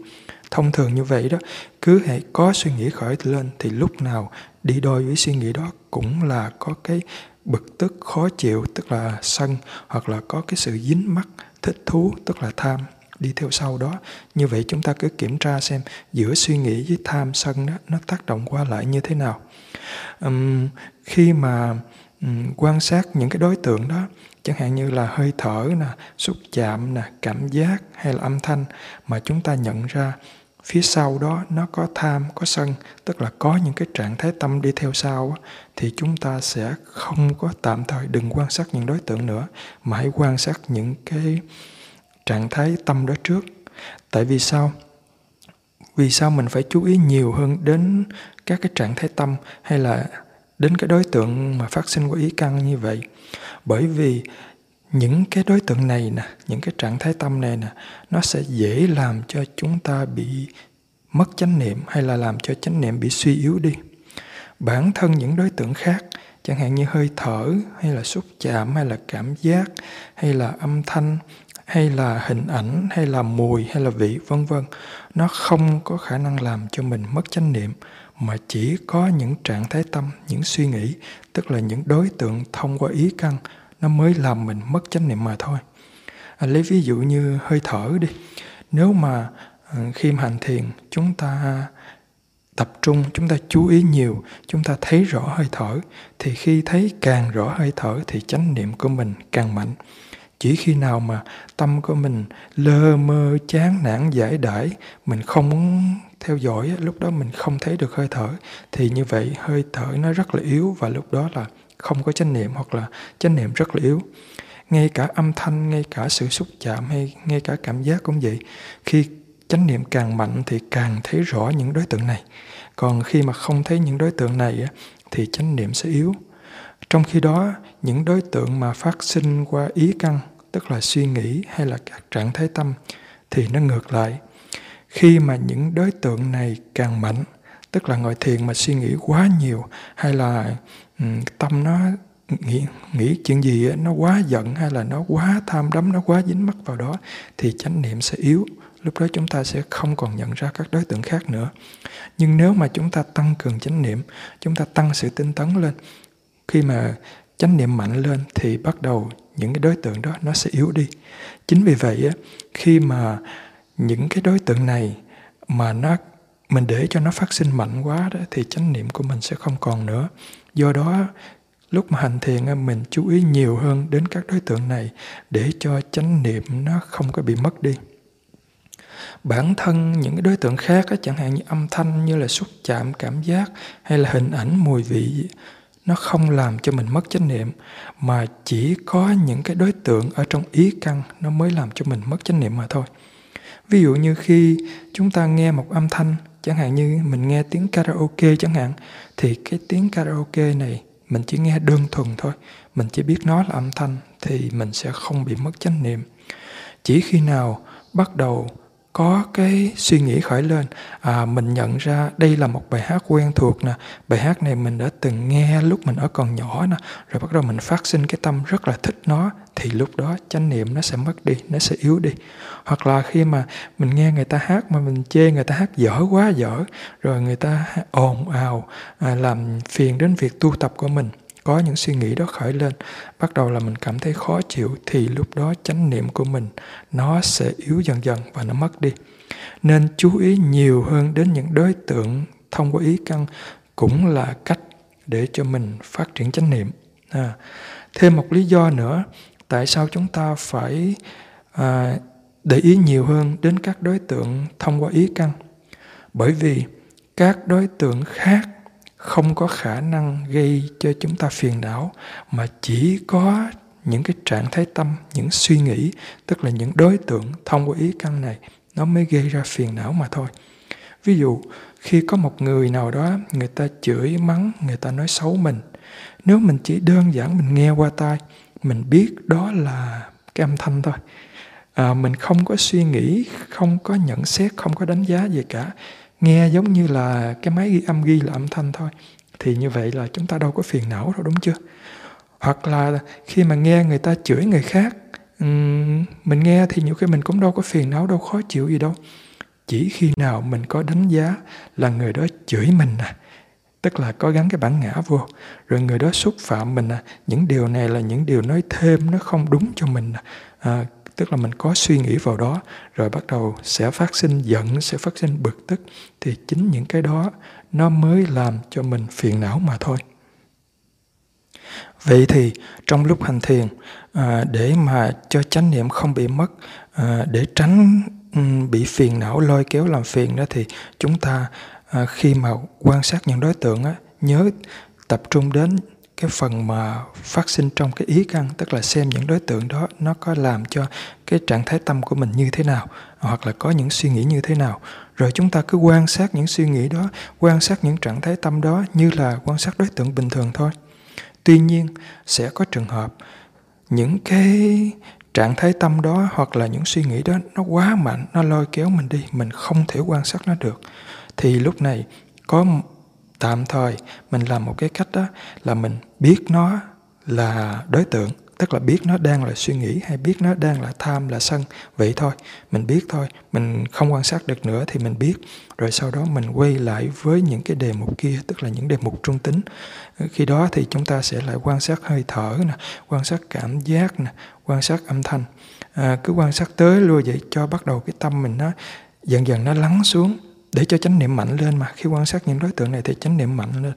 [SPEAKER 1] Thông thường như vậy đó, cứ hãy có suy nghĩ khởi lên thì lúc nào đi đôi với suy nghĩ đó cũng là có cái bực tức khó chịu, tức là sân, hoặc là có cái sự dính mắc, thích thú, tức là tham đi theo sau đó. Như vậy chúng ta cứ kiểm tra xem giữa suy nghĩ với tham sân đó nó tác động qua lại như thế nào. Um, khi mà um, quan sát những cái đối tượng đó chẳng hạn như là hơi thở nè xúc chạm nè cảm giác hay là âm thanh mà chúng ta nhận ra phía sau đó nó có tham có sân tức là có những cái trạng thái tâm đi theo sau thì chúng ta sẽ không có tạm thời đừng quan sát những đối tượng nữa mà hãy quan sát những cái trạng thái tâm đó trước. Tại vì sao? Vì sao mình phải chú ý nhiều hơn đến các cái trạng thái tâm hay là đến cái đối tượng mà phát sinh của ý căn như vậy? Bởi vì những cái đối tượng này nè, những cái trạng thái tâm này nè, nó sẽ dễ làm cho chúng ta bị mất chánh niệm hay là làm cho chánh niệm bị suy yếu đi. Bản thân những đối tượng khác, chẳng hạn như hơi thở hay là xúc chạm hay là cảm giác hay là âm thanh hay là hình ảnh hay là mùi hay là vị vân vân nó không có khả năng làm cho mình mất chánh niệm mà chỉ có những trạng thái tâm những suy nghĩ tức là những đối tượng thông qua ý căn nó mới làm mình mất chánh niệm mà thôi. À, lấy ví dụ như hơi thở đi. Nếu mà ờ, khi mà hành thiền chúng ta tập trung chúng ta chú ý nhiều chúng ta thấy rõ hơi thở thì khi thấy càng rõ hơi thở thì chánh niệm của mình càng mạnh chỉ khi nào mà tâm của mình lơ mơ, chán nản giải đãi, mình không muốn theo dõi lúc đó mình không thấy được hơi thở. Thì như vậy hơi thở nó rất là yếu và lúc đó là không có chánh niệm hoặc là chánh niệm rất là yếu. Ngay cả âm thanh, ngay cả sự xúc chạm hay ngay cả cảm giác cũng vậy. Khi chánh niệm càng mạnh thì càng thấy rõ những đối tượng này. Còn khi mà không thấy những đối tượng này thì chánh niệm sẽ yếu trong khi đó những đối tượng mà phát sinh qua ý căn tức là suy nghĩ hay là các trạng thái tâm thì nó ngược lại. Khi mà những đối tượng này càng mạnh tức là ngồi thiền mà suy nghĩ quá nhiều hay là um, tâm nó nghĩ nghĩ chuyện gì nó quá giận hay là nó quá tham đắm nó quá dính mắc vào đó thì chánh niệm sẽ yếu. Lúc đó chúng ta sẽ không còn nhận ra các đối tượng khác nữa. Nhưng nếu mà chúng ta tăng cường chánh niệm chúng ta tăng sự tinh tấn lên khi mà chánh niệm mạnh lên thì bắt đầu những cái đối tượng đó nó sẽ yếu đi. Chính vì vậy á, khi mà những cái đối tượng này mà nó mình để cho nó phát sinh mạnh quá đó thì chánh niệm của mình sẽ không còn nữa. Do đó lúc mà hành thiền mình chú ý nhiều hơn đến các đối tượng này để cho chánh niệm nó không có bị mất đi. Bản thân những cái đối tượng khác chẳng hạn như âm thanh như là xúc chạm cảm giác hay là hình ảnh mùi vị nó không làm cho mình mất chánh niệm, mà chỉ có những cái đối tượng ở trong ý căn nó mới làm cho mình mất chánh niệm mà thôi. Ví dụ như khi chúng ta nghe một âm thanh, chẳng hạn như mình nghe tiếng karaoke chẳng hạn, thì cái tiếng karaoke này mình chỉ nghe đơn thuần thôi. Mình chỉ biết nó là âm thanh thì mình sẽ không bị mất chánh niệm. Chỉ khi nào bắt đầu có cái suy nghĩ khởi lên. À, mình nhận ra đây là một bài hát quen thuộc nè. Bài hát này mình đã từng nghe lúc mình ở còn nhỏ nè. Rồi bắt đầu mình phát sinh cái tâm rất là thích nó thì lúc đó chánh niệm nó sẽ mất đi nó sẽ yếu đi. Hoặc là khi mà mình nghe người ta hát mà mình chê người ta hát dở quá dở rồi người ta ồn ào à, làm phiền đến việc tu tập của mình có những suy nghĩ đó khởi lên bắt đầu là mình cảm thấy khó chịu thì lúc đó chánh niệm của mình nó sẽ yếu dần dần và nó mất đi. Nên chú ý nhiều hơn đến những đối tượng thông qua ý căn cũng là cách để cho mình phát triển chánh niệm. À, thêm một lý do nữa tại sao chúng ta phải à, để ý nhiều hơn đến các đối tượng thông qua ý căn? Bởi vì các đối tượng khác không có khả năng gây cho chúng ta phiền não mà chỉ có những cái trạng thái tâm những suy nghĩ tức là những đối tượng thông qua ý căn này nó mới gây ra phiền não mà thôi. Ví dụ khi có một người nào đó người ta chửi mắng người ta nói xấu mình nếu mình chỉ đơn giản mình nghe qua tai mình biết đó là cái âm thanh thôi à, mình không có suy nghĩ không có nhận xét không có đánh giá gì cả nghe giống như là cái máy ghi âm ghi là âm thanh thôi. Thì như vậy là chúng ta đâu có phiền não đâu đúng chưa? Hoặc là khi mà nghe người ta chửi người khác mình nghe thì nhiều khi mình cũng đâu có phiền não đâu khó chịu gì đâu. Chỉ khi nào mình có đánh giá là người đó chửi mình à tức là có gắn cái bản ngã vô rồi người đó xúc phạm mình à những điều này là những điều nói thêm nó không đúng cho mình à, à tức là mình có suy nghĩ vào đó rồi bắt đầu sẽ phát sinh giận sẽ phát sinh bực tức thì chính những cái đó nó mới làm cho mình phiền não mà thôi. Vậy thì trong lúc hành thiền à, để mà cho chánh niệm không bị mất à, để tránh um, bị phiền não lôi kéo làm phiền đó thì chúng ta à, khi mà quan sát những đối tượng á, nhớ tập trung đến cái phần mà phát sinh trong cái ý căn, tức là xem những đối tượng đó, nó có làm cho cái trạng thái tâm của mình như thế nào, hoặc là có những suy nghĩ như thế nào. Rồi chúng ta cứ quan sát những suy nghĩ đó, quan sát những trạng thái tâm đó như là quan sát đối tượng bình thường thôi. Tuy nhiên, sẽ có trường hợp những cái trạng thái tâm đó hoặc là những suy nghĩ đó nó quá mạnh, nó lôi kéo mình đi, mình không thể quan sát nó được. Thì lúc này có tạm thời mình làm một cái cách đó là mình biết nó là đối tượng tức là biết nó đang là suy nghĩ hay biết nó đang là tham là sân vậy thôi. Mình biết thôi mình không quan sát được nữa thì mình biết. Rồi sau đó mình quay lại với những cái đề mục kia tức là những đề mục trung tính. Khi đó thì chúng ta sẽ lại quan sát hơi thở nè quan sát cảm giác nè quan sát âm thanh. À, cứ quan sát tới luôn vậy cho bắt đầu cái tâm mình nó dần dần nó lắng xuống để cho chánh niệm mạnh lên mà. Khi quan sát những đối tượng này thì chánh niệm mạnh lên.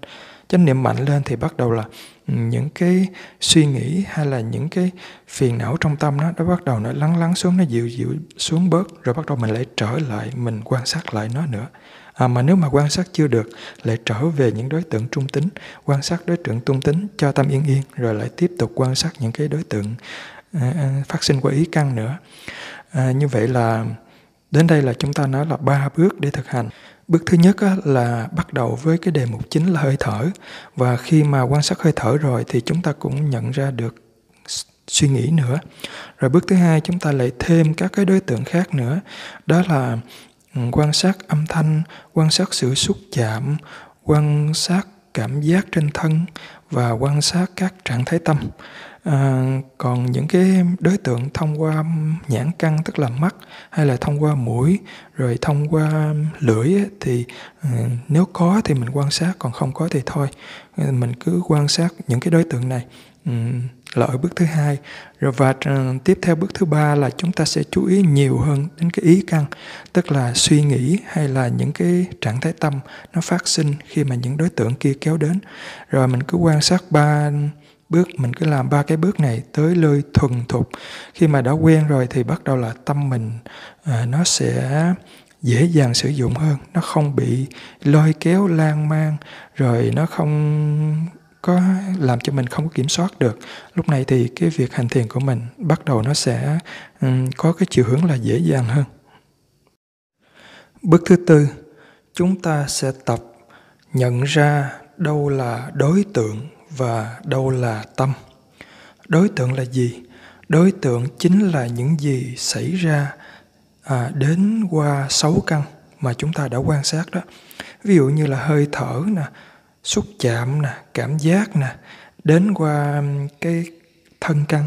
[SPEAKER 1] Chánh niệm mạnh lên thì bắt đầu là ừ, những cái suy nghĩ hay là những cái phiền não trong tâm nó nó bắt đầu nó lắng lắng xuống nó dịu dịu xuống bớt rồi bắt đầu mình lại trở lại mình quan sát lại nó nữa. À, mà nếu mà quan sát chưa được lại trở về những đối tượng trung tính quan sát đối tượng trung tính cho tâm yên yên rồi lại tiếp tục quan sát những cái đối tượng à phát sinh qua ý căn nữa. À, như vậy là Đến đây là chúng ta nói là ba bước để thực hành. Bước thứ nhất là bắt đầu với cái đề mục chính là hơi thở và khi mà quan sát hơi thở rồi thì chúng ta cũng nhận ra được suy nghĩ nữa. Rồi bước thứ hai chúng ta lại thêm các cái đối tượng khác nữa. Đó là ừ, quan sát âm thanh, quan sát sự xúc chạm, quan sát cảm giác trên thân và quan sát các trạng thái tâm à, còn những cái đối tượng thông qua nhãn căn tức là mắt hay là thông qua mũi rồi thông qua lưỡi ấy, thì à, nếu có thì mình quan sát còn không có thì thôi. Ờ, mình cứ quan sát những cái đối tượng này. Um, là ở bước thứ hai. Rồi và à, tiếp theo bước thứ ba là chúng ta sẽ chú ý nhiều hơn đến cái ý căn tức là suy nghĩ hay là những cái trạng thái tâm nó phát sinh khi mà những đối tượng kia kéo đến. Rồi mình cứ quan sát ba bước mình cứ làm ba cái bước này tới lơi thuần thục. Khi mà đã quen rồi thì bắt đầu là tâm mình à, nó sẽ dễ dàng sử dụng hơn. Nó không bị lôi kéo lan man rồi nó không có làm cho mình không có kiểm soát được. Lúc này thì cái việc hành thiền của mình bắt đầu nó sẽ um, có cái chiều hướng là dễ dàng hơn. Bước thứ tư chúng ta sẽ tập nhận ra đâu là đối tượng và đâu là tâm. Đối tượng là gì? Đối tượng chính là những gì xảy ra à, đến qua sáu căn mà chúng ta đã quan sát đó. Ví dụ như là hơi thở nè xúc chạm nè cảm giác nè đến qua cái thân căn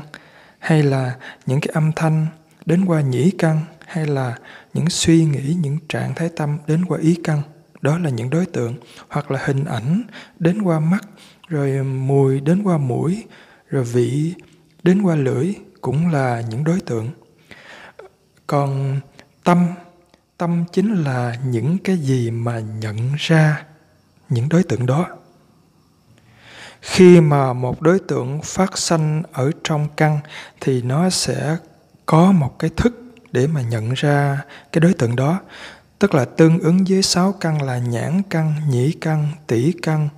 [SPEAKER 1] hay là những cái âm thanh đến qua nhĩ căn hay là những suy nghĩ những trạng thái tâm đến qua ý căn đó là những đối tượng. Hoặc là hình ảnh đến qua mắt rồi mùi đến qua mũi, rồi vị đến qua lưỡi cũng là những đối tượng. Còn tâm tâm chính là những cái gì mà nhận ra những đối tượng đó. Khi mà một đối tượng phát sanh ở trong căn thì nó sẽ có một cái thức để mà nhận ra cái đối tượng đó. Tức là tương ứng với sáu căn là nhãn căn, nhĩ căn, tỷ căn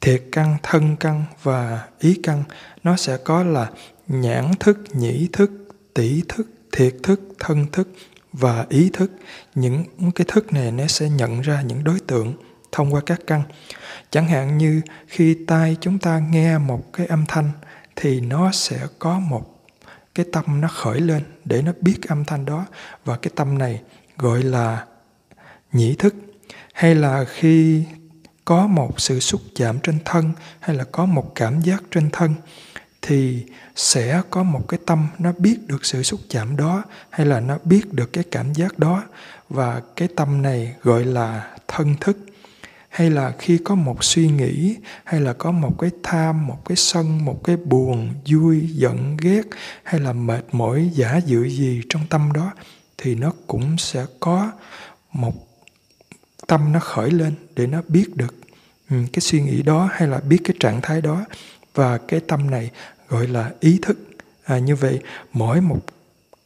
[SPEAKER 1] thiệt căn, thân căn và ý căn, nó sẽ có là nhãn thức, nhĩ thức, tỷ thức, thiệt thức, thân thức và ý thức. Những cái thức này nó sẽ nhận ra những đối tượng thông qua các căn. Chẳng hạn như khi tai chúng ta nghe một cái âm thanh thì nó sẽ có một cái tâm nó khởi lên để nó biết âm thanh đó. Và cái tâm này gọi là nhĩ thức. Hay là khi có một sự xúc chạm trên thân hay là có một cảm giác trên thân, thì sẽ có một cái tâm nó biết được sự xúc chạm đó hay là nó biết được cái cảm giác đó. Và cái tâm này gọi là thân thức. Hay là khi có một suy nghĩ, hay là có một cái tham, một cái sân, một cái buồn, vui, giận, ghét, hay là mệt mỏi, giả dự gì trong tâm đó, thì nó cũng sẽ có một tâm nó khởi lên để nó biết được Ừ, cái suy nghĩ đó hay là biết cái trạng thái đó và cái tâm này gọi là ý thức. À, như vậy mỗi một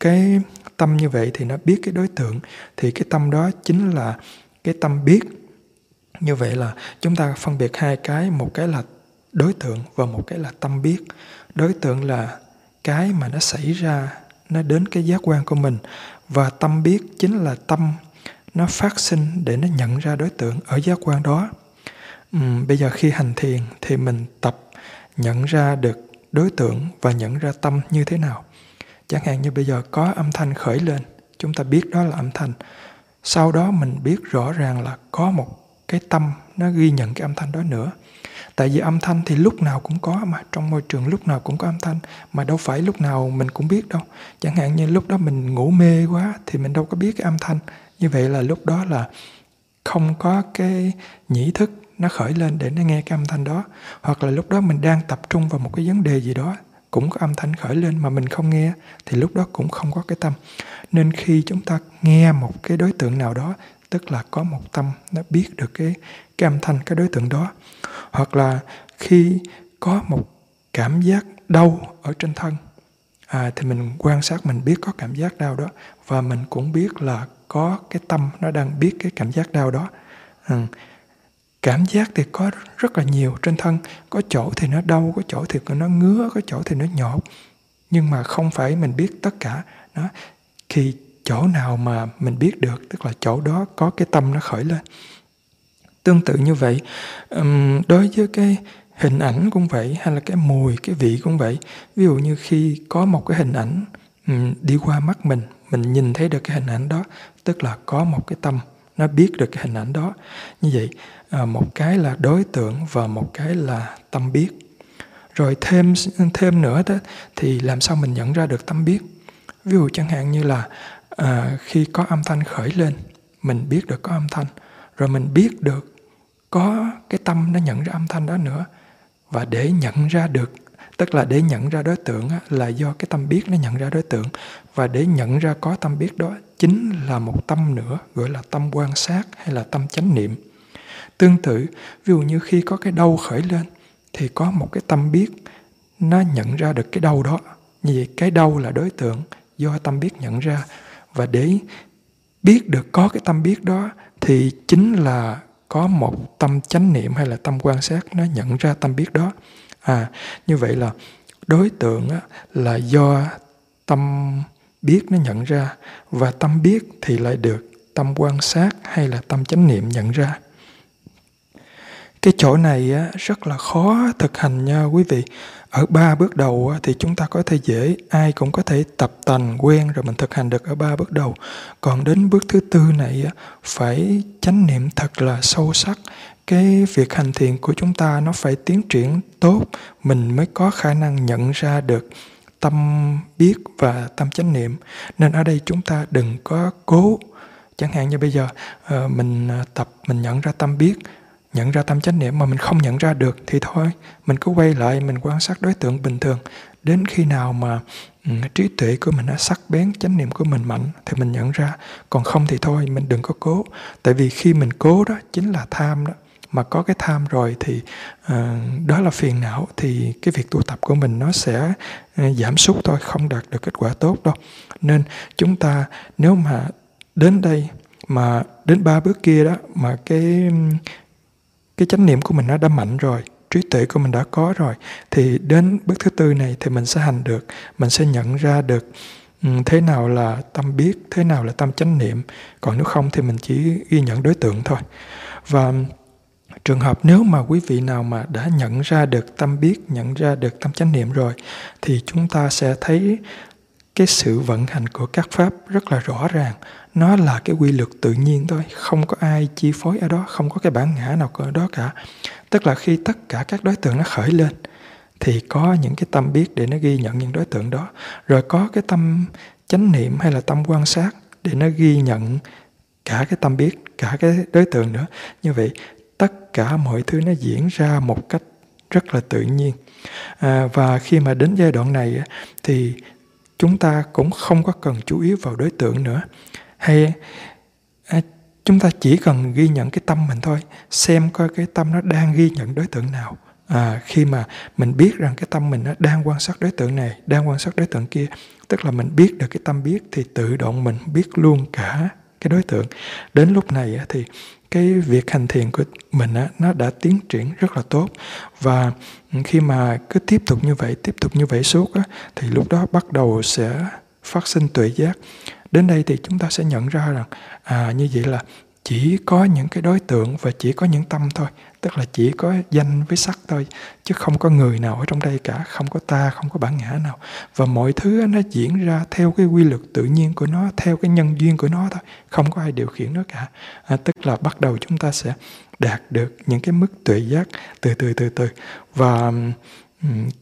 [SPEAKER 1] cái tâm như vậy thì nó biết cái đối tượng thì cái tâm đó chính là cái tâm biết. Như vậy là chúng ta phân biệt hai cái một cái là đối tượng và một cái là tâm biết. Đối tượng là cái mà nó xảy ra nó đến cái giác quan của mình và tâm biết chính là tâm nó phát sinh để nó nhận ra đối tượng ở giác quan đó uhm, bây giờ khi hành thiền thì mình tập nhận ra được đối tượng và nhận ra tâm như thế nào. Chẳng hạn như bây giờ có âm thanh khởi lên chúng ta biết đó là âm thanh. Sau đó mình biết rõ ràng là có một cái tâm nó ghi nhận cái âm thanh đó nữa. Tại vì âm thanh thì lúc nào cũng có mà trong môi trường lúc nào cũng có âm thanh mà đâu phải lúc nào mình cũng biết đâu. Chẳng hạn như lúc đó mình ngủ mê quá thì mình đâu có biết cái âm thanh. Như vậy là lúc đó là không có cái nhĩ thức nó khởi lên để nó nghe cái âm thanh đó. Hoặc là lúc đó mình đang tập trung vào một cái vấn đề gì đó cũng có âm thanh khởi lên mà mình không nghe thì lúc đó cũng không có cái tâm. Nên khi chúng ta nghe một cái đối tượng nào đó tức là có một tâm nó biết được cái cái âm thanh cái đối tượng đó. Hoặc là khi có một cảm giác đau ở trên thân à, thì mình quan sát mình biết có cảm giác đau đó và mình cũng biết là có cái tâm nó đang biết cái cảm giác đau đó. Ừ cảm giác thì có rất là nhiều trên thân. Có chỗ thì nó đau, có chỗ thì nó ngứa, có chỗ thì nó nhột. Nhưng mà không phải mình biết tất cả. Nó khi chỗ nào mà mình biết được, tức là chỗ đó có cái tâm nó khởi lên. Tương tự như vậy đối với cái hình ảnh cũng vậy, hay là cái mùi, cái vị cũng vậy. Ví dụ như khi có một cái hình ảnh đi qua mắt mình mình nhìn thấy được cái hình ảnh đó, tức là có một cái tâm, nó biết được cái hình ảnh đó. Như vậy à, một cái là đối tượng và một cái là tâm biết. Rồi thêm thêm nữa đó thì làm sao mình nhận ra được tâm biết? Ví dụ chẳng hạn như là à, khi có âm thanh khởi lên mình biết được có âm thanh rồi mình biết được có cái tâm nó nhận ra âm thanh đó nữa và để nhận ra được tức là để nhận ra đối tượng là do cái tâm biết nó nhận ra đối tượng. Và để nhận ra có tâm biết đó chính là một tâm nữa gọi là tâm quan sát hay là tâm chánh niệm tương tự. Ví dụ như khi có cái đau khởi lên thì có một cái tâm biết nó nhận ra được cái đau đó. Như vậy cái đau là đối tượng do tâm biết nhận ra. Và để biết được có cái tâm biết đó thì chính là có một tâm chánh niệm hay là tâm quan sát nó nhận ra tâm biết đó. À như vậy là đối tượng á, là do tâm biết nó nhận ra. Và tâm biết thì lại được tâm quan sát hay là tâm chánh niệm nhận ra cái chỗ này rất là khó thực hành nha quý vị. Ở ba bước đầu thì chúng ta có thể dễ, ai cũng có thể tập tành, quen rồi mình thực hành được ở ba bước đầu. Còn đến bước thứ tư này phải chánh niệm thật là sâu sắc. Cái việc hành thiền của chúng ta nó phải tiến triển tốt, mình mới có khả năng nhận ra được tâm biết và tâm chánh niệm. Nên ở đây chúng ta đừng có cố. Chẳng hạn như bây giờ ờ, mình ờ, tập, mình nhận ra tâm biết nhận ra tâm chánh niệm mà mình không nhận ra được thì thôi. Mình cứ quay lại mình quan sát đối tượng bình thường. Đến khi nào mà um, trí tuệ của mình đã sắc bén chánh niệm của mình mạnh thì mình nhận ra. Còn không thì thôi mình đừng có cố. Tại vì khi mình cố đó chính là tham đó. Mà có cái tham rồi thì uh, đó là phiền não thì cái việc tu tập của mình nó sẽ uh, giảm sút thôi không đạt được kết quả tốt đâu. Nên chúng ta nếu mà đến đây mà đến ba bước kia đó mà cái cái chánh niệm của mình nó đã mạnh rồi, trí tuệ của mình đã có rồi, thì đến bước thứ tư này thì mình sẽ hành được, mình sẽ nhận ra được thế nào là tâm biết, thế nào là tâm chánh niệm. Còn nếu không thì mình chỉ ghi nhận đối tượng thôi. Và trường hợp nếu mà quý vị nào mà đã nhận ra được tâm biết, nhận ra được tâm chánh niệm rồi, thì chúng ta sẽ thấy cái sự vận hành của các pháp rất là rõ ràng nó là cái quy luật tự nhiên thôi không có ai chi phối ở đó không có cái bản ngã nào ở đó cả. Tức là khi tất cả các đối tượng nó khởi lên thì có những cái tâm biết để nó ghi nhận những đối tượng đó. Rồi có cái tâm chánh niệm hay là tâm quan sát để nó ghi nhận cả cái tâm biết cả cái đối tượng nữa. Như vậy tất cả mọi thứ nó diễn ra một cách rất là tự nhiên. À, và khi mà đến giai đoạn này thì chúng ta cũng không có cần chú ý vào đối tượng nữa hay à, chúng ta chỉ cần ghi nhận cái tâm mình thôi xem coi cái tâm nó đang ghi nhận đối tượng nào. À, khi mà mình biết rằng cái tâm mình nó đang quan sát đối tượng này đang quan sát đối tượng kia tức là mình biết được cái tâm biết thì tự động mình biết luôn cả cái đối tượng. Đến lúc này thì cái việc hành thiền của mình nó đã tiến triển rất là tốt. Và khi mà cứ tiếp tục như vậy tiếp tục như vậy suốt thì lúc đó bắt đầu sẽ phát sinh tuệ giác đến đây thì chúng ta sẽ nhận ra rằng à như vậy là chỉ có những cái đối tượng và chỉ có những tâm thôi. Tức là chỉ có danh với sắc thôi chứ không có người nào ở trong đây cả không có ta không có bản ngã nào. Và mọi thứ nó diễn ra theo cái quy luật tự nhiên của nó theo cái nhân duyên của nó thôi không có ai điều khiển nó cả. À, tức là bắt đầu chúng ta sẽ đạt được những cái mức tuệ giác từ từ từ từ. Và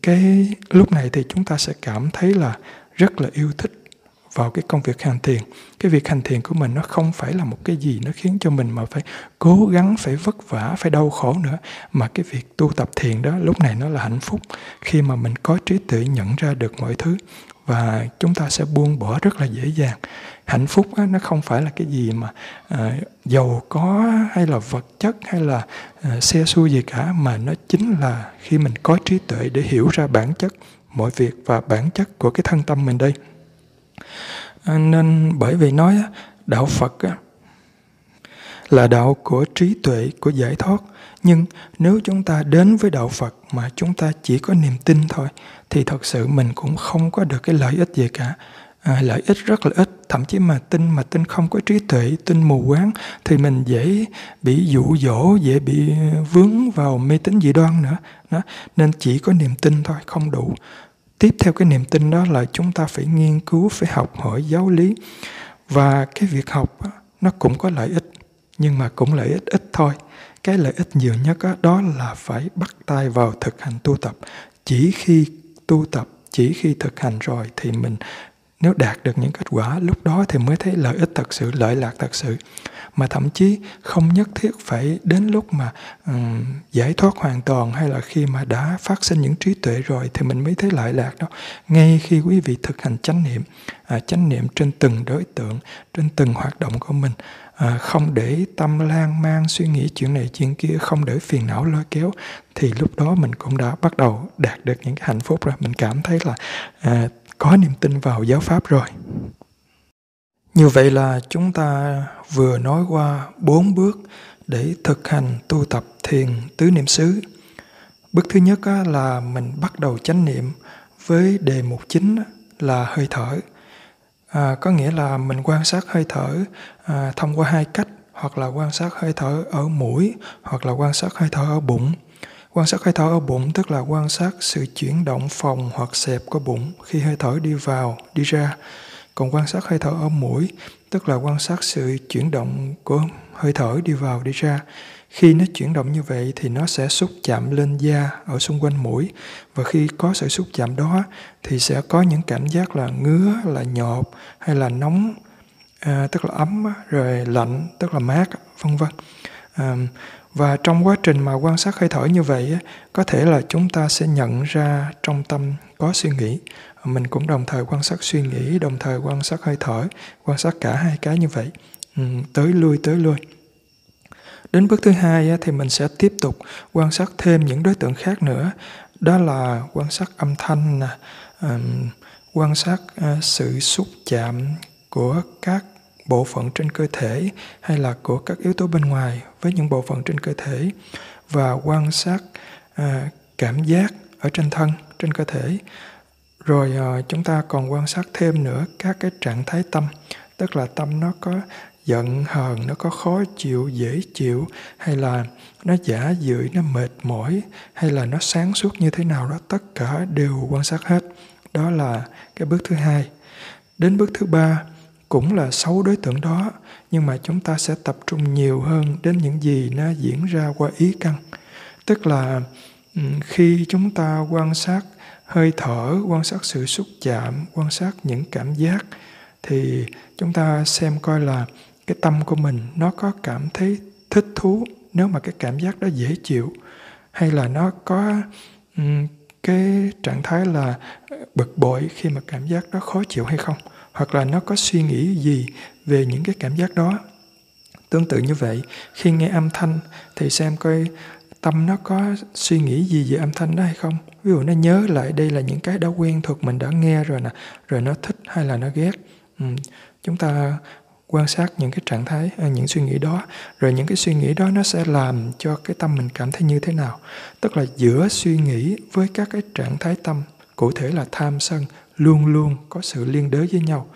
[SPEAKER 1] cái lúc này thì chúng ta sẽ cảm thấy là rất là yêu thích vào cái công việc hành thiền. Cái việc hành thiền của mình nó không phải là một cái gì nó khiến cho mình mà phải cố gắng phải vất vả phải đau khổ nữa. Mà cái việc tu tập thiền đó lúc này nó là hạnh phúc khi mà mình có trí tuệ nhận ra được mọi thứ. Và chúng ta sẽ buông bỏ rất là dễ dàng. Hạnh phúc á, nó không phải là cái gì mà à, giàu có hay là vật chất hay là à, xe xu gì cả mà nó chính là khi mình có trí tuệ để hiểu ra bản chất mọi việc và bản chất của cái thân tâm mình đây. Ờ, nên bởi vì nói đạo phật là đạo của trí tuệ của giải thoát. Nhưng nếu chúng ta đến với đạo phật mà chúng ta chỉ có niềm tin thôi thì thật sự mình cũng không có được cái lợi ích gì cả. À, lợi ích rất là ít. Thậm chí mà tin mà tin không có trí tuệ tin mù quáng thì mình dễ bị dụ dỗ dễ bị vướng vào mê tín dị đoan nữa. Đó nên chỉ có niềm tin thôi không đủ tiếp theo cái niềm tin đó là chúng ta phải nghiên cứu, phải học hỏi giáo lý. Và cái việc học nó cũng có lợi ích, nhưng mà cũng lợi ích ít thôi. Cái lợi ích nhiều nhất đó là phải bắt tay vào thực hành tu tập. Chỉ khi tu tập, chỉ khi thực hành rồi thì mình, nếu đạt được những kết quả, lúc đó thì mới thấy lợi ích thật sự, lợi lạc thật sự mà thậm chí không nhất thiết phải đến lúc mà um, giải thoát hoàn toàn hay là khi mà đã phát sinh những trí tuệ rồi thì mình mới thấy lợi lạc đó ngay khi quý vị thực hành chánh niệm à, chánh niệm trên từng đối tượng trên từng hoạt động của mình à, không để tâm lan man suy nghĩ chuyện này chuyện kia không để phiền não lôi kéo thì lúc đó mình cũng đã bắt đầu đạt được những cái hạnh phúc rồi. Mình cảm thấy là à, có niềm tin vào giáo pháp rồi như vậy là chúng ta vừa nói qua bốn bước để thực hành tu tập thiền tứ niệm xứ. Bước thứ nhất là mình bắt đầu chánh niệm với đề mục chính là hơi thở. À, có nghĩa là mình quan sát hơi thở à, thông qua hai cách hoặc là quan sát hơi thở ở mũi hoặc là quan sát hơi thở ở bụng quan sát hơi thở ở bụng tức là quan sát sự chuyển động phòng hoặc xẹp của bụng khi hơi thở đi vào đi ra còn quan sát hơi thở ở mũi tức là quan sát sự chuyển động của hơi thở đi vào đi ra. Khi nó chuyển động như vậy thì nó sẽ xúc chạm lên da ở xung quanh mũi. Và khi có sự xúc chạm đó thì sẽ có những cảm giác là ngứa là nhọt hay là nóng à, tức là ấm rồi lạnh tức là mát vân vân. À, và trong quá trình mà quan sát hơi thở như vậy có thể là chúng ta sẽ nhận ra trong tâm có suy nghĩ mình cũng đồng thời quan sát suy nghĩ đồng thời quan sát hơi thở quan sát cả hai cái như vậy. Ừ, tới lui tới lui. Đến bước thứ hai thì mình sẽ tiếp tục quan sát thêm những đối tượng khác nữa. Đó là quan sát âm thanh quan sát ờ, sự xúc chạm của các bộ phận trên cơ thể hay là của các yếu tố bên ngoài với những bộ phận trên cơ thể và quan sát ờ, cảm giác ở trên thân trên cơ thể rồi uh, chúng ta còn quan sát thêm nữa các cái trạng thái tâm tức là tâm nó có giận hờn nó có khó chịu dễ chịu hay là nó giả dưỡi nó mệt mỏi hay là nó sáng suốt như thế nào đó tất cả đều quan sát hết. Đó là cái bước thứ hai. Đến bước thứ ba cũng là sáu đối tượng đó nhưng mà chúng ta sẽ tập trung nhiều hơn đến những gì nó diễn ra qua ý căn. Tức là khi chúng ta quan sát hơi thở quan sát sự xúc chạm quan sát những cảm giác thì chúng ta xem coi là cái tâm của mình nó có cảm thấy thích thú nếu mà cái cảm giác đó dễ chịu hay là nó có um, cái trạng thái là bực bội khi mà cảm giác đó khó chịu hay không hoặc là nó có suy nghĩ gì về những cái cảm giác đó. Tương tự như vậy khi nghe âm thanh thì xem coi tâm nó có suy nghĩ gì về âm thanh đó hay không? Ví dụ nó nhớ lại đây là những cái đã quen thuộc mình đã nghe rồi nè, rồi nó thích hay là nó ghét. Ừ. chúng ta quan sát những cái trạng thái ờ, những suy nghĩ đó, rồi những cái suy nghĩ đó nó sẽ làm cho cái tâm mình cảm thấy như thế nào. Tức là giữa suy nghĩ với các cái trạng thái tâm, cụ thể là tham sân, luôn luôn có sự liên đới với nhau.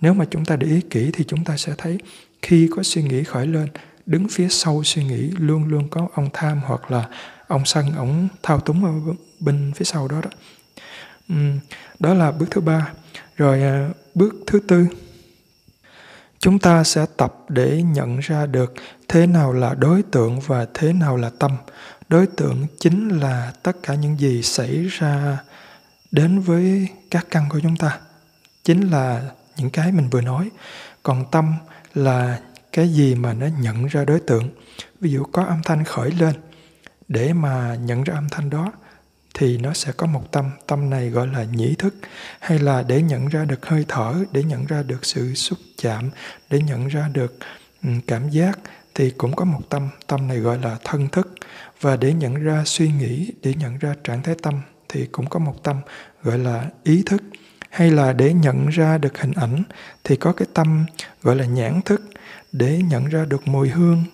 [SPEAKER 1] Nếu mà chúng ta để ý kỹ thì chúng ta sẽ thấy khi có suy nghĩ khởi lên đứng phía sau suy nghĩ, luôn luôn có ông tham hoặc là ông sân ông thao túng ở bên phía sau đó đó. Đó là bước thứ ba. Rồi à, bước thứ tư. Chúng ta sẽ tập để nhận ra được thế nào là đối tượng và thế nào là tâm. Đối tượng chính là tất cả những gì xảy ra đến với các căn của chúng ta. Chính là những cái mình vừa nói. Còn tâm là cái gì mà nó nhận ra đối tượng. Ví dụ có âm thanh khởi lên, để mà nhận ra âm thanh đó, thì nó sẽ có một tâm. Tâm này gọi là nhĩ thức, hay là để nhận ra được hơi thở, để nhận ra được sự xúc chạm, để nhận ra được cảm giác, thì cũng có một tâm. Tâm này gọi là thân thức. Và để nhận ra suy nghĩ, để nhận ra trạng thái tâm, thì cũng có một tâm gọi là ý thức. Hay là để nhận ra được hình ảnh, thì có cái tâm gọi là nhãn thức để nhận ra được mùi hương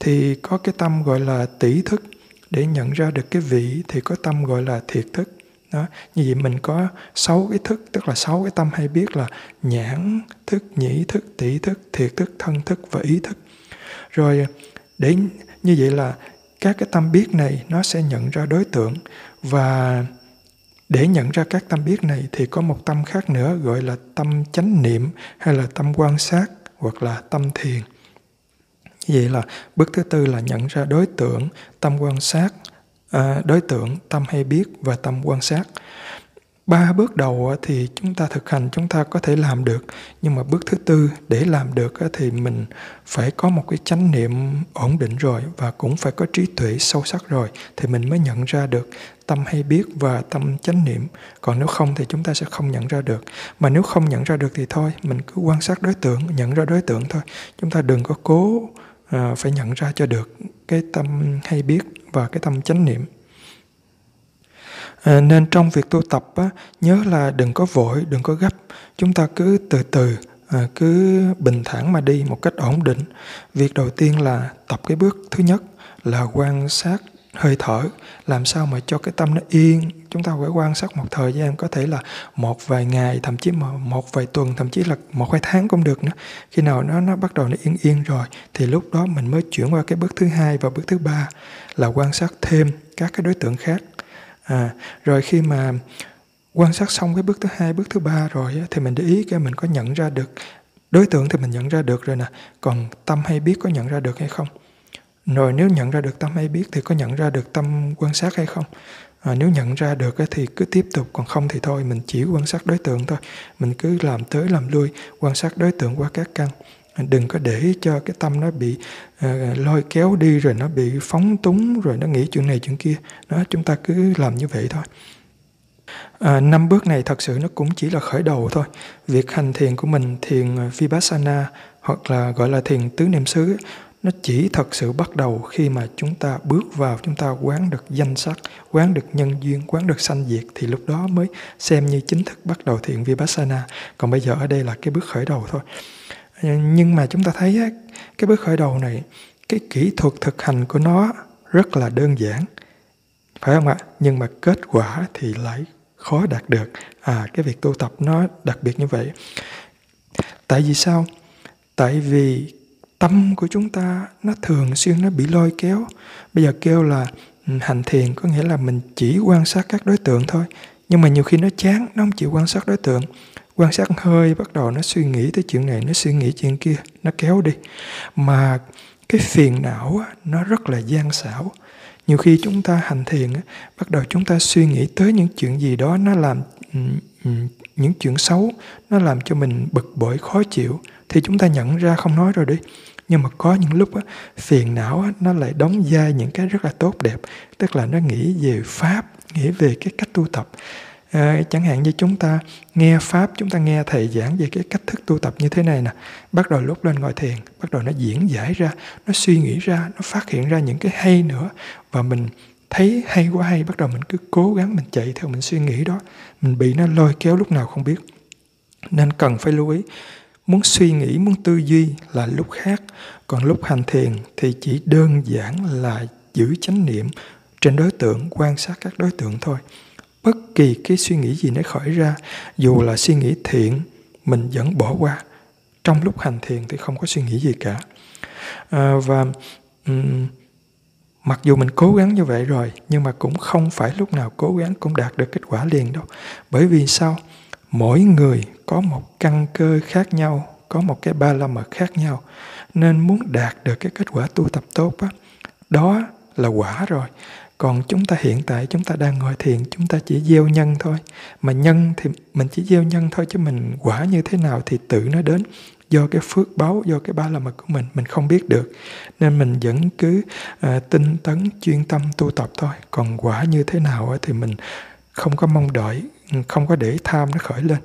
[SPEAKER 1] thì có cái tâm gọi là tỷ thức. Để nhận ra được cái vị thì có tâm gọi là thiệt thức. Đó, như vậy mình có sáu cái thức, tức là sáu cái tâm hay biết là nhãn thức, nhĩ thức, tỷ thức, thiệt thức, thân thức và ý thức. Rồi, để như vậy là các cái tâm biết này nó sẽ nhận ra đối tượng. Và để nhận ra các tâm biết này thì có một tâm khác nữa gọi là tâm chánh niệm hay là tâm quan sát hoặc là tâm thiền. Vậy là bước thứ tư là nhận ra đối tượng tâm quan sát à, đối tượng tâm hay biết và tâm quan sát. Ba bước đầu thì chúng ta thực hành chúng ta có thể làm được. Nhưng mà bước thứ tư để làm được thì mình phải có một cái chánh niệm ổn định rồi và cũng phải có trí tuệ sâu sắc rồi thì mình mới nhận ra được tâm hay biết và tâm chánh niệm. Còn nếu không thì chúng ta sẽ không nhận ra được. Mà nếu không nhận ra được thì thôi mình cứ quan sát đối tượng nhận ra đối tượng thôi. Chúng ta đừng có cố à, phải nhận ra cho được cái tâm hay biết và cái tâm chánh niệm. À, nên trong việc tu tập á, nhớ là đừng có vội đừng có gấp. Chúng ta cứ từ từ à, cứ bình thản mà đi một cách ổn định. Việc đầu tiên là tập cái bước thứ nhất là quan sát hơi thở. Làm sao mà cho cái tâm nó yên? Chúng ta phải quan sát một thời gian có thể là một vài ngày thậm chí mà một vài tuần thậm chí là một hai tháng cũng được nữa. Khi nào nó nó bắt đầu nó yên yên rồi thì lúc đó mình mới chuyển qua cái bước thứ hai và bước thứ ba là quan sát thêm các cái đối tượng khác. À, rồi khi mà quan sát xong cái bước thứ hai bước thứ ba rồi thì mình để ý cái mình có nhận ra được đối tượng thì mình nhận ra được rồi nè. Còn tâm hay biết có nhận ra được hay không? Rồi nếu nhận ra được tâm hay biết thì có nhận ra được tâm quan sát hay không? À, nếu nhận ra được thì cứ tiếp tục còn không thì thôi mình chỉ quan sát đối tượng thôi. Mình cứ làm tới làm lui quan sát đối tượng qua các căn. À, đừng có để cho cái tâm nó bị uh, lôi kéo đi rồi nó bị phóng túng rồi nó nghĩ chuyện này chuyện kia. Đó chúng ta cứ làm như vậy thôi. À, năm bước này thật sự nó cũng chỉ là khởi đầu thôi. Việc hành thiền của mình, thiền à, Vipassana hoặc là gọi là thiền tứ niệm xứ, nó chỉ thật sự bắt đầu khi mà chúng ta bước vào, chúng ta quán được danh sắc, quán được nhân duyên, quán được sanh diệt thì lúc đó mới xem như chính thức bắt đầu thiện Vipassana. Còn bây giờ ở đây là cái bước khởi đầu thôi. Nhưng mà chúng ta thấy cái bước khởi đầu này, cái kỹ thuật thực hành của nó rất là đơn giản. Phải không ạ? Nhưng mà kết quả thì lại khó đạt được à cái việc tu tập nó đặc biệt như vậy tại vì sao tại vì tâm của chúng ta, nó thường xuyên, nó bị lôi kéo. Bây giờ kêu là ừ, hành thiền có nghĩa là mình chỉ quan sát các đối tượng thôi. Nhưng mà nhiều khi nó chán, nó không chịu quan sát đối tượng. Quan sát hơi bắt đầu nó suy nghĩ tới chuyện này, nó suy nghĩ chuyện kia, nó kéo đi. Mà cái phiền não nó rất là gian xảo. Nhiều khi chúng ta hành thiền bắt đầu chúng ta suy nghĩ tới những chuyện gì đó, nó làm ừ, ừ, những chuyện xấu, nó làm cho mình bực bội, khó chịu thì chúng ta nhận ra không nói rồi đi. Nhưng mà có những lúc á, phiền não á, nó lại đóng vai những cái rất là tốt đẹp. Tức là nó nghĩ về pháp nghĩ về cái cách tu tập. À, chẳng hạn như chúng ta nghe pháp chúng ta nghe thầy giảng về cái cách thức tu tập như thế này nè. Bắt đầu lúc lên ngồi thiền bắt đầu nó diễn giải ra nó suy nghĩ ra nó phát hiện ra những cái hay nữa. Và mình thấy hay quá hay bắt đầu mình cứ cố gắng mình chạy theo mình suy nghĩ đó. Mình bị nó lôi kéo lúc nào không biết. Nên cần phải lưu ý muốn suy nghĩ muốn tư duy là lúc khác. Còn lúc hành thiền thì chỉ đơn giản là giữ chánh niệm trên đối tượng quan sát các đối tượng thôi. Bất kỳ cái suy nghĩ gì nó khởi ra dù là suy nghĩ thiện mình vẫn bỏ qua. Trong lúc hành thiền thì không có suy nghĩ gì cả. À, và um, mặc dù mình cố gắng như vậy rồi nhưng mà cũng không phải lúc nào cố gắng cũng đạt được kết quả liền đâu. Bởi vì sao? Mỗi người có một căn cơ khác nhau có một cái ba la mật khác nhau nên muốn đạt được cái kết quả tu tập tốt đó, đó là quả rồi. Còn chúng ta hiện tại chúng ta đang ngồi thiền chúng ta chỉ gieo nhân thôi. Mà nhân thì mình chỉ gieo nhân thôi chứ mình quả như thế nào thì tự nó đến. Do cái phước báo do cái ba la mật của mình mình không biết được. Nên mình vẫn cứ uh, tinh tấn chuyên tâm tu tập thôi. Còn quả như thế nào thì mình không có mong đợi Ừ, không có để tham nó khởi lên.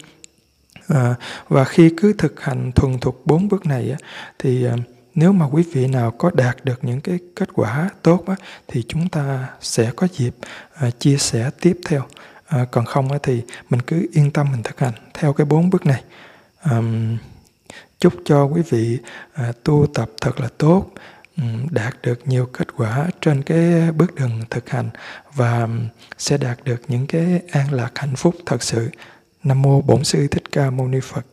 [SPEAKER 1] À, và khi cứ thực hành thuần thục bốn bước này á, thì à, nếu mà quý vị nào có đạt được những cái kết quả tốt á, thì chúng ta sẽ có dịp à, chia sẻ tiếp theo. À, còn không á, thì mình cứ yên tâm mình thực hành theo cái bốn bước này. À, chúc cho quý vị à, tu tập thật là tốt Ừ, đạt được nhiều kết quả trên cái bước đường thực hành và sẽ đạt được những cái an lạc hạnh phúc thật sự. Nam mô bổn sư thích ca mâu ni phật.